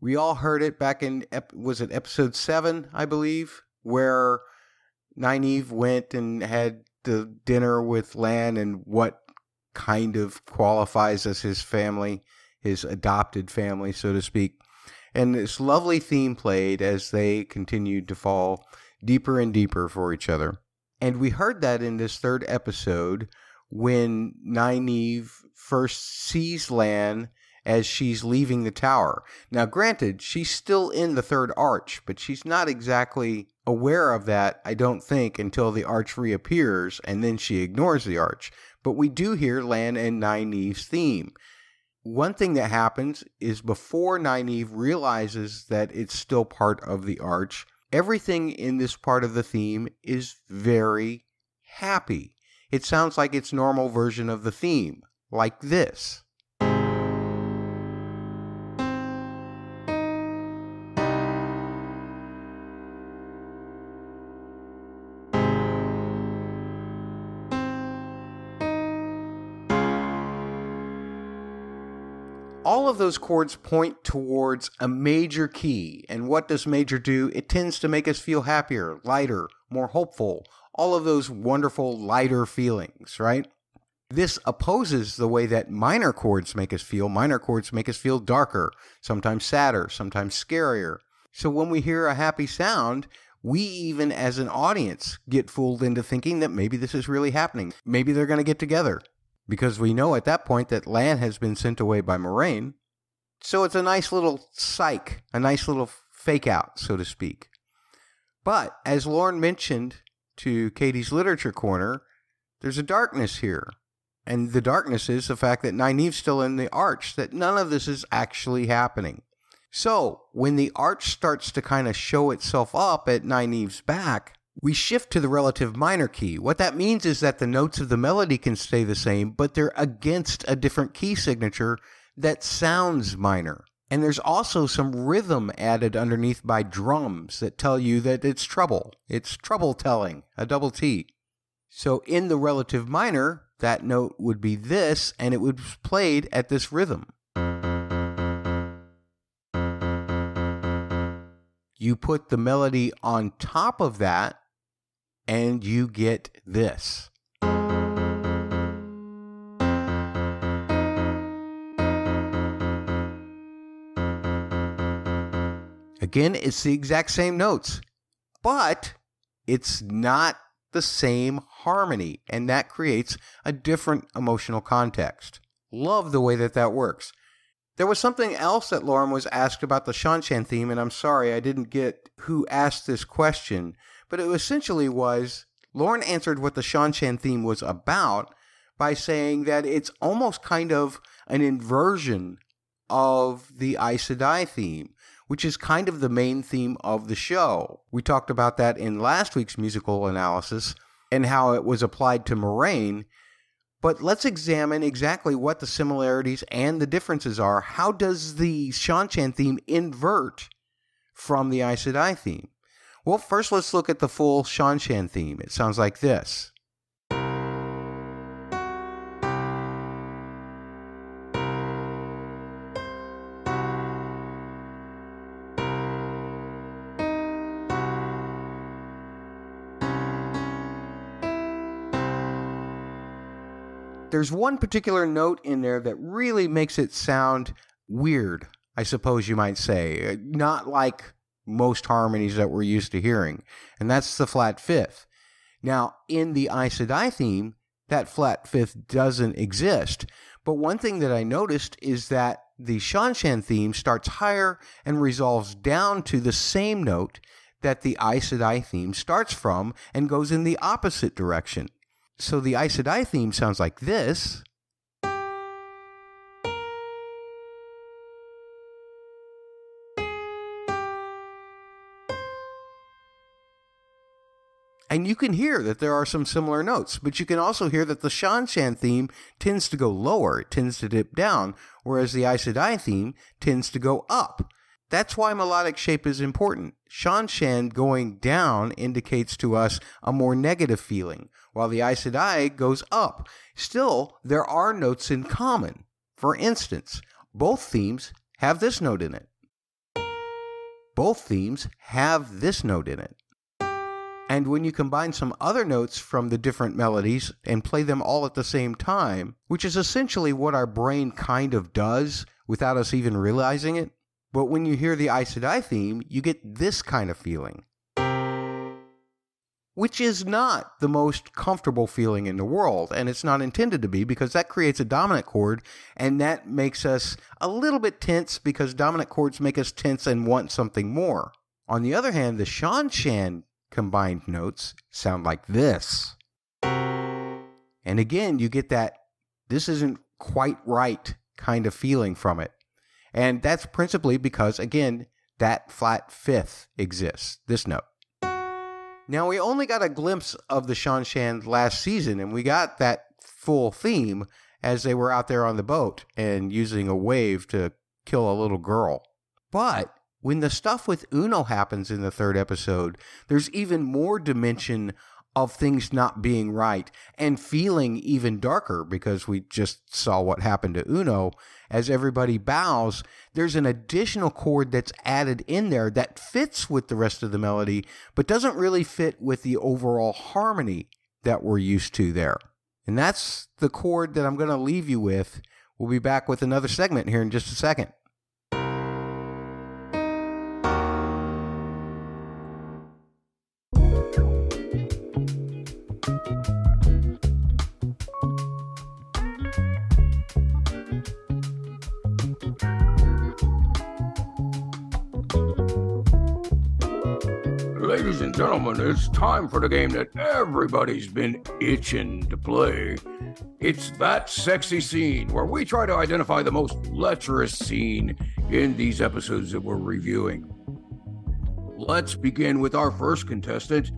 We all heard it back in, was it episode seven, I believe, where Nynaeve went and had the dinner with Lan and what kind of qualifies as his family, his adopted family, so to speak. And this lovely theme played as they continued to fall deeper and deeper for each other. And we heard that in this third episode when Nynaeve first sees Lan as she's leaving the tower. Now, granted, she's still in the third arch, but she's not exactly aware of that, I don't think, until the arch reappears and then she ignores the arch. But we do hear Lan and Nynaeve's theme. One thing that happens is before Nynaeve realizes that it's still part of the arch, everything in this part of the theme is very happy. It sounds like its normal version of the theme, like this. Of those chords point towards a major key. And what does major do? It tends to make us feel happier, lighter, more hopeful, all of those wonderful, lighter feelings, right? This opposes the way that minor chords make us feel. Minor chords make us feel darker, sometimes sadder, sometimes scarier. So when we hear a happy sound, we even as an audience get fooled into thinking that maybe this is really happening. Maybe they're going to get together because we know at that point that Lan has been sent away by Moiraine. So it's a nice little psych, a nice little fake out, so to speak. But as Lorne mentioned to Katie's Literature Corner, there's a darkness here. And the darkness is the fact that Nynaeve's still in the arch, that none of this is actually happening. So when the arch starts to kind of show itself up at Nynaeve's back, we shift to the relative minor key. What that means is that the notes of the melody can stay the same, but they're against a different key signature that sounds minor. And there's also some rhythm added underneath by drums that tell you that it's trouble. It's trouble telling, a double T. So in the relative minor, that note would be this, and it would be played at this rhythm. You put the melody on top of that, and you get this. Again, it's the exact same notes, but it's not the same harmony, and that creates a different emotional context. Love the way that that works. There was something else that Lorne was asked about the Seanchan theme, and I'm sorry I didn't get who asked this question, but it essentially was Lorne answered what the Seanchan theme was about by saying that it's almost kind of an inversion of the Aes Sedai theme, which is kind of the main theme of the show. We talked about that in last week's musical analysis and how it was applied to Moiraine. But let's examine exactly what the similarities and the differences are. How does the Shan Seanchan theme invert from the Aes Sedai theme? Well, first let's look at the full Shan Seanchan theme. It sounds like this. There's one particular note in there that really makes it sound weird, I suppose you might say. Uh, not like most harmonies that we're used to hearing, and that's the flat fifth. Now, in the Aes Sedai theme, that flat fifth doesn't exist. But one thing that I noticed is that the Seanchan theme starts higher and resolves down to the same note that the Aes Sedai theme starts from and goes in the opposite direction. So the Aes Sedai theme sounds like this. And you can hear that there are some similar notes, but you can also hear that the Seanchan theme tends to go lower, it tends to dip down, whereas the Aes Sedai theme tends to go up. That's why melodic shape is important. Seanchan going down indicates to us a more negative feeling, while the Aes Sedai goes up. Still, there are notes in common. For instance, both themes have this note in it. Both themes have this note in it. And when you combine some other notes from the different melodies and play them all at the same time, which is essentially what our brain kind of does without us even realizing it, but when you hear the Aes Sedai theme, you get this kind of feeling. Which is not the most comfortable feeling in the world, and it's not intended to be because that creates a dominant chord, and that makes us a little bit tense because dominant chords make us tense and want something more. On the other hand, the Seanchan combined notes sound like this. And again, you get that this isn't quite right kind of feeling from it. And that's principally because, again, that flat fifth exists, this note. Now, we only got a glimpse of the Seanchan last season, and we got that full theme as they were out there on the boat and using a wave to kill a little girl. But when the stuff with Uno happens in the third episode, there's even more dimension of things not being right and feeling even darker because we just saw what happened to Uno. As everybody bows, there's an additional chord that's added in there that fits with the rest of the melody, but doesn't really fit with the overall harmony that we're used to there. And that's the chord that I'm going to leave you with. We'll be back with another segment here in just a second. Gentlemen, it's time for the game that everybody's been itching to play. It's that sexy scene where we try to identify the most lecherous scene in these episodes that we're reviewing. Let's begin with our first contestant,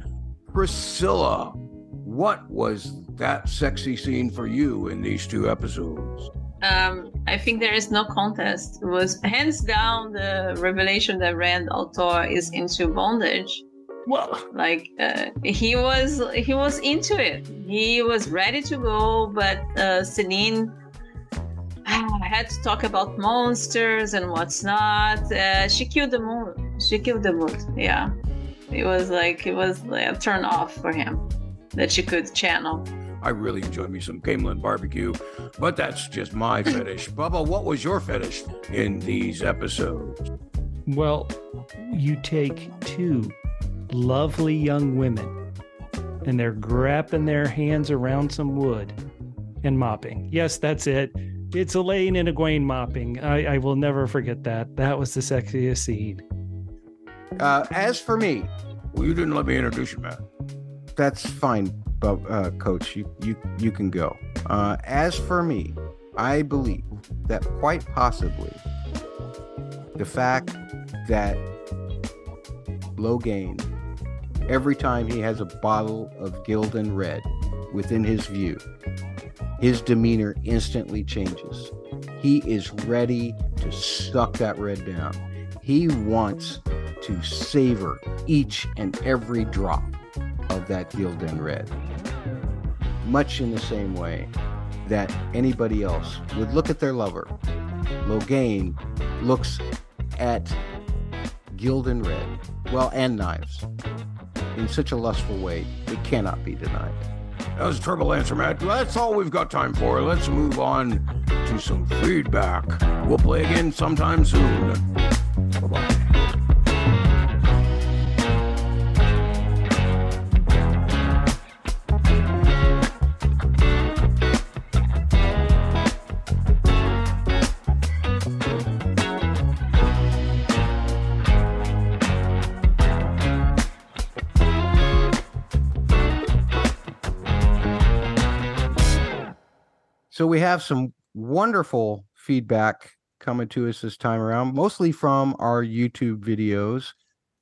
Priscila. What was that sexy scene for you in these two episodes? Um, I think there is no contest. It was hands down the revelation that Rand al'Thor is into bondage. Well, Like uh, he was he was into it. He was ready to go, but uh, Selene had to talk about monsters and what's not. Uh, she killed the moon. She killed the moon. Yeah, it was like it was like a turn off for him that she could channel. I really enjoyed me some Gamelin barbecue, but that's just my fetish. Bubba, what was your fetish in these episodes? well, you take two lovely young women and they're grabbing their hands around some wood and mopping. Yes, that's it. It's Elayne and Egwene mopping. I, I will never forget that. That was the sexiest scene. Uh, as for me, Well, you didn't let me introduce you, man. that's fine, but uh, coach, you you you can go. Uh, as for me, I believe that quite possibly the fact that Logain, every time he has a bottle of Gildan Red within his view, his demeanor instantly changes. He is ready to suck that red down. He wants to savor each and every drop of that Gildan Red. Much in the same way that anybody else would look at their lover. Logain looks at Gildan Red, well, and knives, in such a lustful way, it cannot be denied. That was a terrible answer, Matt. That's all we've got time for. Let's move on to some feedback. We'll play again sometime soon. Bye-bye. So we have some wonderful feedback coming to us this time around, mostly from our YouTube videos.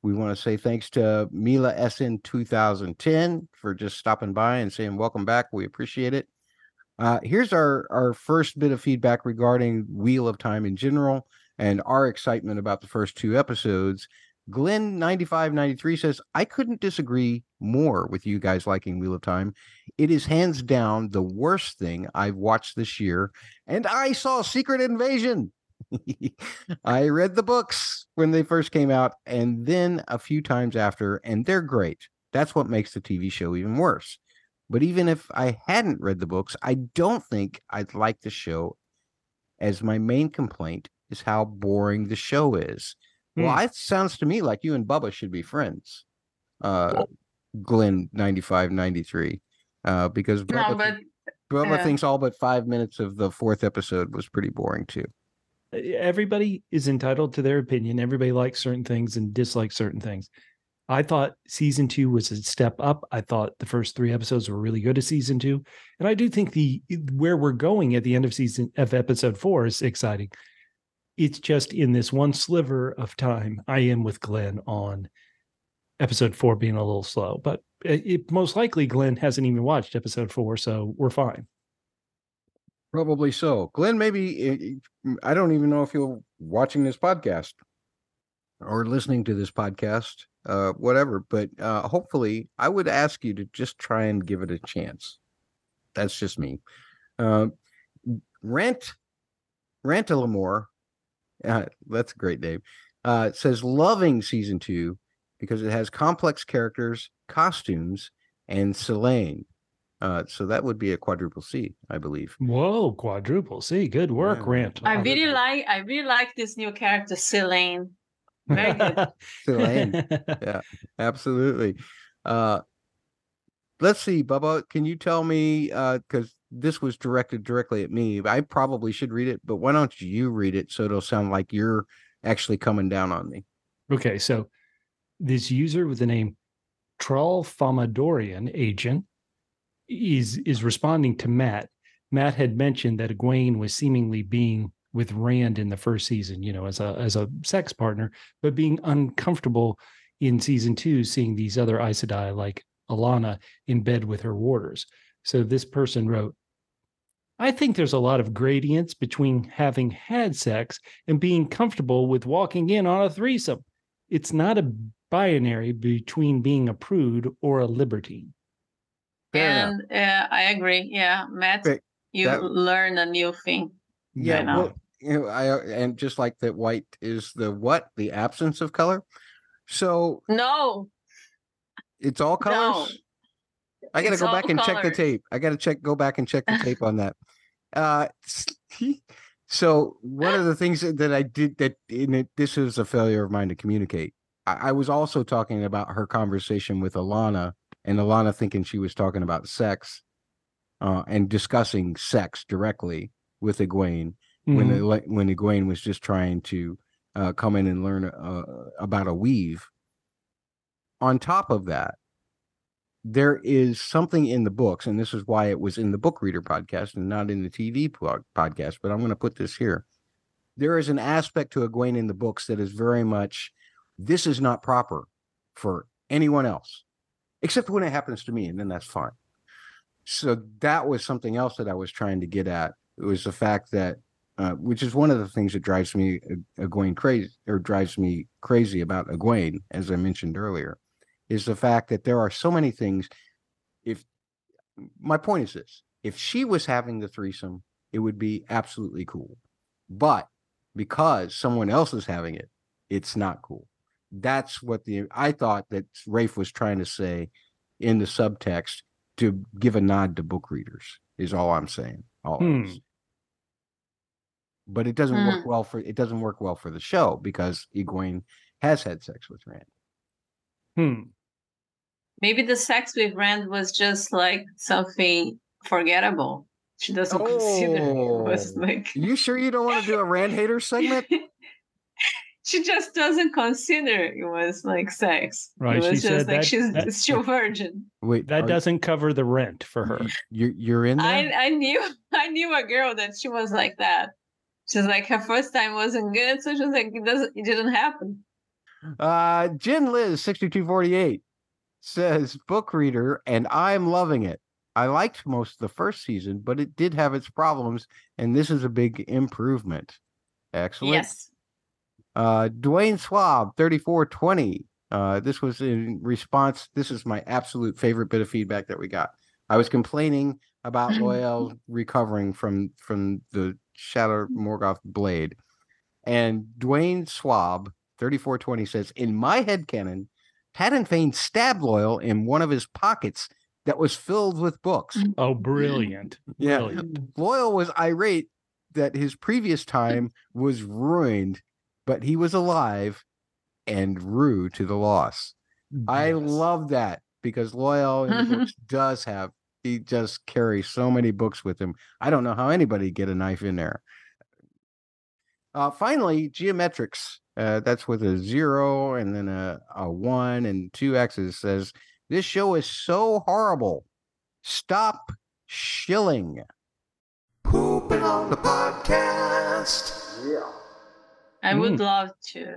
We want to say thanks to Mila SN 2010 for just stopping by and saying welcome back. We appreciate it. Uh, here's our our first bit of feedback regarding Wheel of Time in general and our excitement about the first two episodes. Glenn 9593 says, I couldn't disagree more with you guys liking Wheel of Time. It is hands down the worst thing I've watched this year. And I saw Secret Invasion. I read the books when they first came out and then a few times after, and they're great. That's what makes the TV show even worse. But even if I hadn't read the books, I don't think I'd like the show as my main complaint is how boring the show is. Well, Hmm. it sounds to me like you and Bubba should be friends. Uh Glenn 95 93. Uh because Bubba, No, but Bubba yeah. thinks all but five minutes of the fourth episode was pretty boring too. everybody is entitled to their opinion. Everybody likes certain things and dislikes certain things. I thought season two was a step up. I thought the first three episodes were really good of season two, and I do think the where we're going at the end of season of episode four is exciting. It's just in this one sliver of time, I am with Glenn on episode four being a little slow, but it, it most likely Glenn hasn't even watched episode four, so we're fine. Probably so. Glenn, maybe eh, eh, I don't even know if you're watching this podcast or listening to this podcast, uh, whatever. But uh, hopefully, I would ask you to just try and give it a chance. That's just me. Uh, Rent Rantalamore, uh, that's a great name. Uh, says loving season two because it has complex characters, costumes, and Selene. Uh, so that would be a quadruple C, I believe. Whoa, quadruple C, good work, Yeah. Rant. I really like I really like this new character, Selene. Very good. Selene. Yeah, absolutely. Uh, let's see, Bubba. Can you tell me? Because this was directed directly at me. I probably should read it, but why don't you read it so it'll sound like you're actually coming down on me? Okay, so this user with the name Tralfamadorian agent is is responding to Matt. Matt had mentioned that Egwene was seemingly being with Rand in the first season, you know, as a as a sex partner, but being uncomfortable in season two, seeing these other Aes Sedai like Alanna in bed with her warders. So this person wrote, I think there's a lot of gradients between having had sex and being comfortable with walking in on a threesome. It's not a binary between being a prude or a libertine. Fair and uh, I agree. Yeah, Matt, But you that- learn a new thing. Yeah, know. well, you know, I and just like that, white is the what? The absence of color. So No, it's all colors. I got to go back and check the tape. I got to check, go back and check the tape on that. Uh, so one of the things that that I did that in it, this is a failure of mine to communicate. I, I was also talking about her conversation with Alanna, and Alanna thinking she was talking about sex, uh, and discussing sex directly with Egwene when Mhm. the when Egwene was just trying to uh, come in and learn uh, about a weave. On top of that, there is something in the books, and this is why it was in the book reader podcast and not in the TV pod- podcast. But I'm going to put this here. There is an aspect to Egwene in the books that is very much this is not proper for anyone else, except when it happens to me, and then that's fine. So that was something else that I was trying to get at. It was the fact that uh, which is one of the things that drives me uh, Egwene crazy or drives me crazy about Egwene, as I mentioned earlier, is the fact that there are so many things. If my point is this, if she was having the threesome, it would be absolutely cool, but because someone else is having it, it's not cool. That's what the I thought that Rafe was trying to say in the subtext to give a nod to book readers is all I'm saying. All Hmm. but it doesn't work well for it doesn't work well for the show because Egwene has had sex with Rand. Hmm. maybe the sex with Rand was just like something forgettable. She doesn't consider it was Oh. like You sure you don't want to do a Rand hater segment? she just doesn't consider it was like sex. Right, It she was just said like that- she's that- still virgin. Wait, That doesn't cover the rent for her. You're you're in there? I I knew I knew a girl that she was like that. She's like her first time wasn't good, so she was like it doesn't it didn't happen. Uh, Jen Liz sixty two forty eight says book reader, and I'm loving it. I liked most of the first season, but it did have its problems, and this is a big improvement. Excellent. Yes. Uh, Dwayne Swab, 3420. Uh, this was in response. This is my absolute favorite bit of feedback that we got. I was complaining about Loial recovering from from the Shadar Logoth blade. And Dwayne Swab, 3420, says, In my head canon, Padan Fain stabbed Loial in one of his pockets that was filled with books. Oh, brilliant. Yeah. Brilliant. Loial was irate that his previous time was ruined, but he was alive and rue to the loss. I love that because Loial in the books does have he just carries so many books with him. I don't know how anybody get a knife in there. Uh, finally, geometrics. Uh, that's with a zero and then a, a one and two X's says this show is so horrible. Stop shilling. Pooping on the podcast. I would Mm. love to.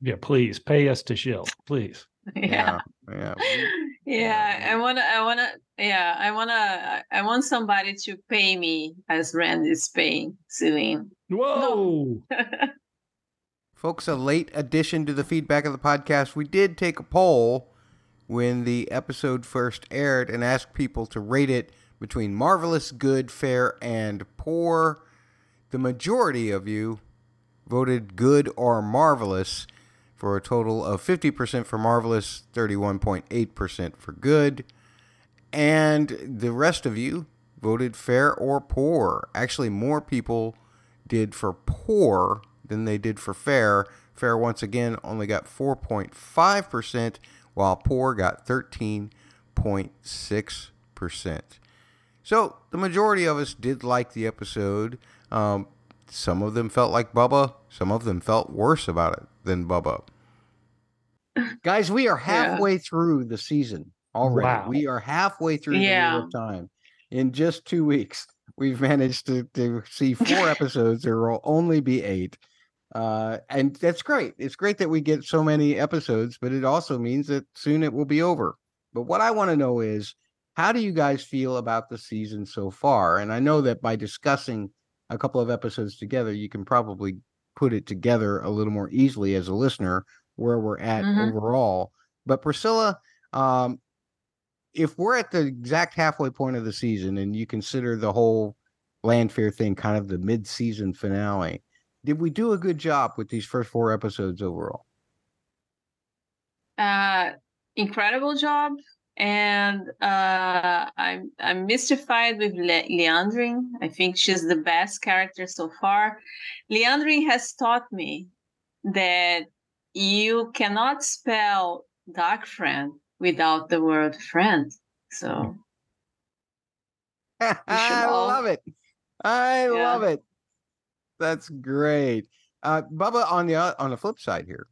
Yeah, please pay us to shill, please. Yeah. Yeah. Yeah, I wanna, I wanna, yeah, I wanna, I I want somebody to pay me as Rand is paying Selene. Whoa. Folks, a late addition to the feedback of the podcast. We did take a poll when the episode first aired and asked people to rate it between marvelous, good, fair, and poor. The majority of you voted good or marvelous for a total of 50% for marvelous, 31.8% for good. And the rest of you voted fair or poor. Actually, more people did for poor than they did for fair. Fair, once again, only got 4.5%, while poor got 13.6%. So, the majority of us did like the episode. Um, some of them felt like Bubba, some of them felt worse about it than Bubba. Guys, we are Yeah. halfway through the season already. Wow. We are halfway through the Yeah. Wheel time. In just two weeks, we've managed to, to see four episodes. There will only be eight. Uh, and that's great. It's great that we get so many episodes, but it also means that soon it will be over. But what I want to know is how do you guys feel about the season so far? And I know that by discussing a couple of episodes together, you can probably put it together a little more easily as a listener where we're at Mhm. overall. But Priscila, um, if we're at the exact halfway point of the season and you consider the whole Lanfear thing kind of the mid-season finale, did we do a good job with these first four episodes overall? uh incredible job and uh i'm i'm mystified with Le- Liandrin i think she's the best character so far Liandrin has taught me that you cannot spell dark friend without the word friend so I all- love it. I Yeah. love it. That's great. Uh, Bubba, on the on the flip side here,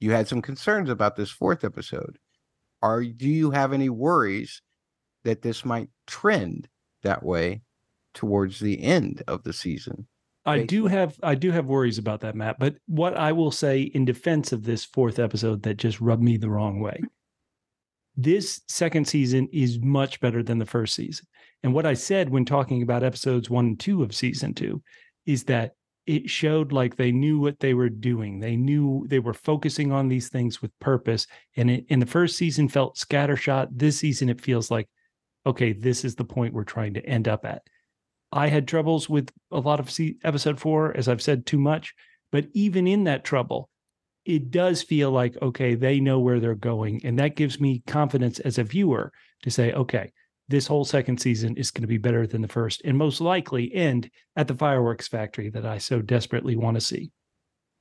you had some concerns about this fourth episode. Are do you have any worries that this might trend that way towards the end of the season? I Okay. do have I do have worries about that, Matt. But what I will say in defense of this fourth episode that just rubbed me the wrong way. This second season is much better than the first season. And what I said when talking about episodes one and two of season two is that it showed like they knew what they were doing. They knew they were focusing on these things with purpose. And it, in the first season felt scattershot. This season it feels like, okay, this is the point we're trying to end up at. I had troubles with a lot of se- episode four, as I've said too much. But even in that trouble, it does feel like, okay, they know where they're going. And that gives me confidence as a viewer to say, okay, this whole second season is going to be better than the first and most likely end at the fireworks factory that I so desperately want to see.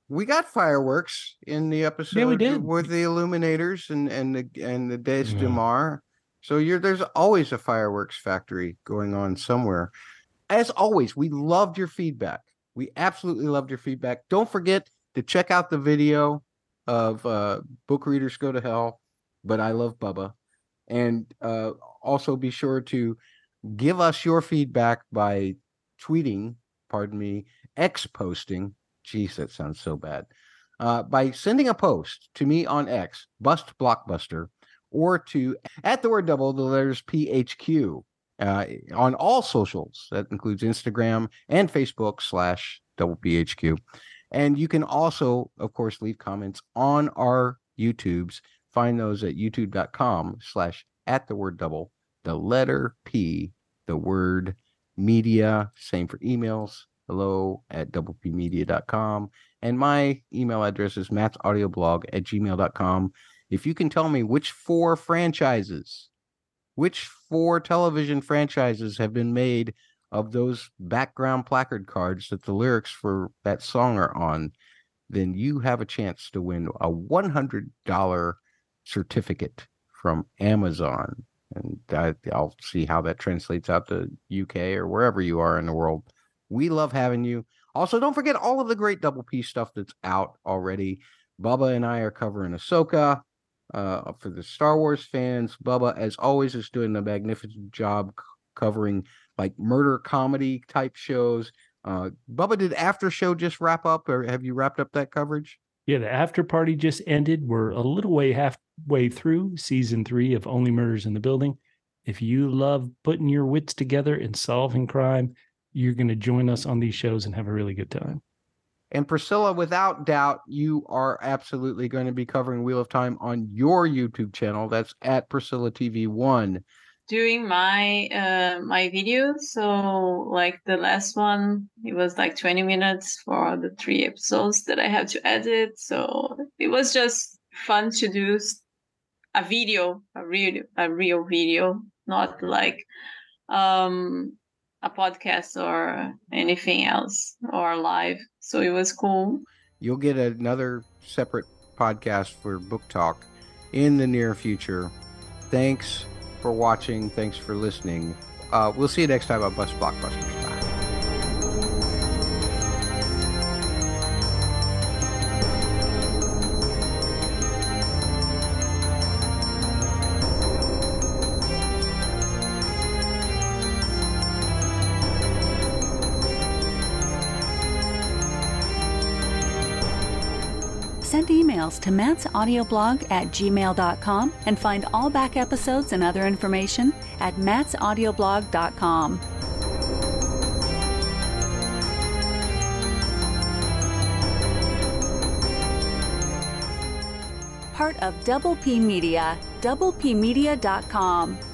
We got fireworks in the episode did. with the illuminators and and the and the Daes Yeah. Dae'mar. So you're there's always a fireworks factory going on somewhere. As always, we loved your feedback. We absolutely loved your feedback. Don't forget to check out the video of uh, Book Readers Go to Hell, but I love Bubba. And uh, also be sure to give us your feedback by tweeting, pardon me, X posting. Jeez, that sounds so bad. Uh, by sending a post to me on X, Bust Blockbuster, or to at the word double, the letters PHQ uh, on all socials. That includes Instagram and Facebook slash double PHQ. And you can also, of course, leave comments on our YouTubes. Find those at youtube.com slash at the word double, the letter P, the word media. Same for emails. Hello at doublepmedia.com. And my email address is mattsaudioblog at gmail.com. If you can tell me which four franchises, which four television franchises have been made of those background placard cards that the lyrics for that song are on, then you have a chance to win a $100 certificate from Amazon. And I, I'll see how that translates out to UK or wherever you are in the world. We love having you. Also, don't forget all of the great double P stuff that's out already. Bubba and I are covering Ahsoka uh, for the Star Wars fans. Bubba, as always, is doing a magnificent job covering like murder comedy type shows. Uh, Bubba, did After Show just wrap up, or have you wrapped up that coverage? Yeah, the after party just ended. We're a little way halfway through season three of Only Murders in the Building. If you love putting your wits together and solving crime, you're going to join us on these shows and have a really good time. And Priscila, without doubt, you are absolutely going to be covering Wheel of Time on your YouTube channel. That's at Priscila TV One. doing my uh my video so like the last one it was like 20 minutes for the three episodes that i had to edit so it was just fun to do s- a video a real a real video not like um a podcast or anything else or live so it was cool You'll get another separate podcast for book talk in the near future. Thanks for watching. Thanks for listening. Uh, we'll see you next time on Bust Blockbusters. To Matt's audioblog at gmail.com and find all back episodes and other information at mattsaudioblog.com. part of Double P Media, doublepmedia.com.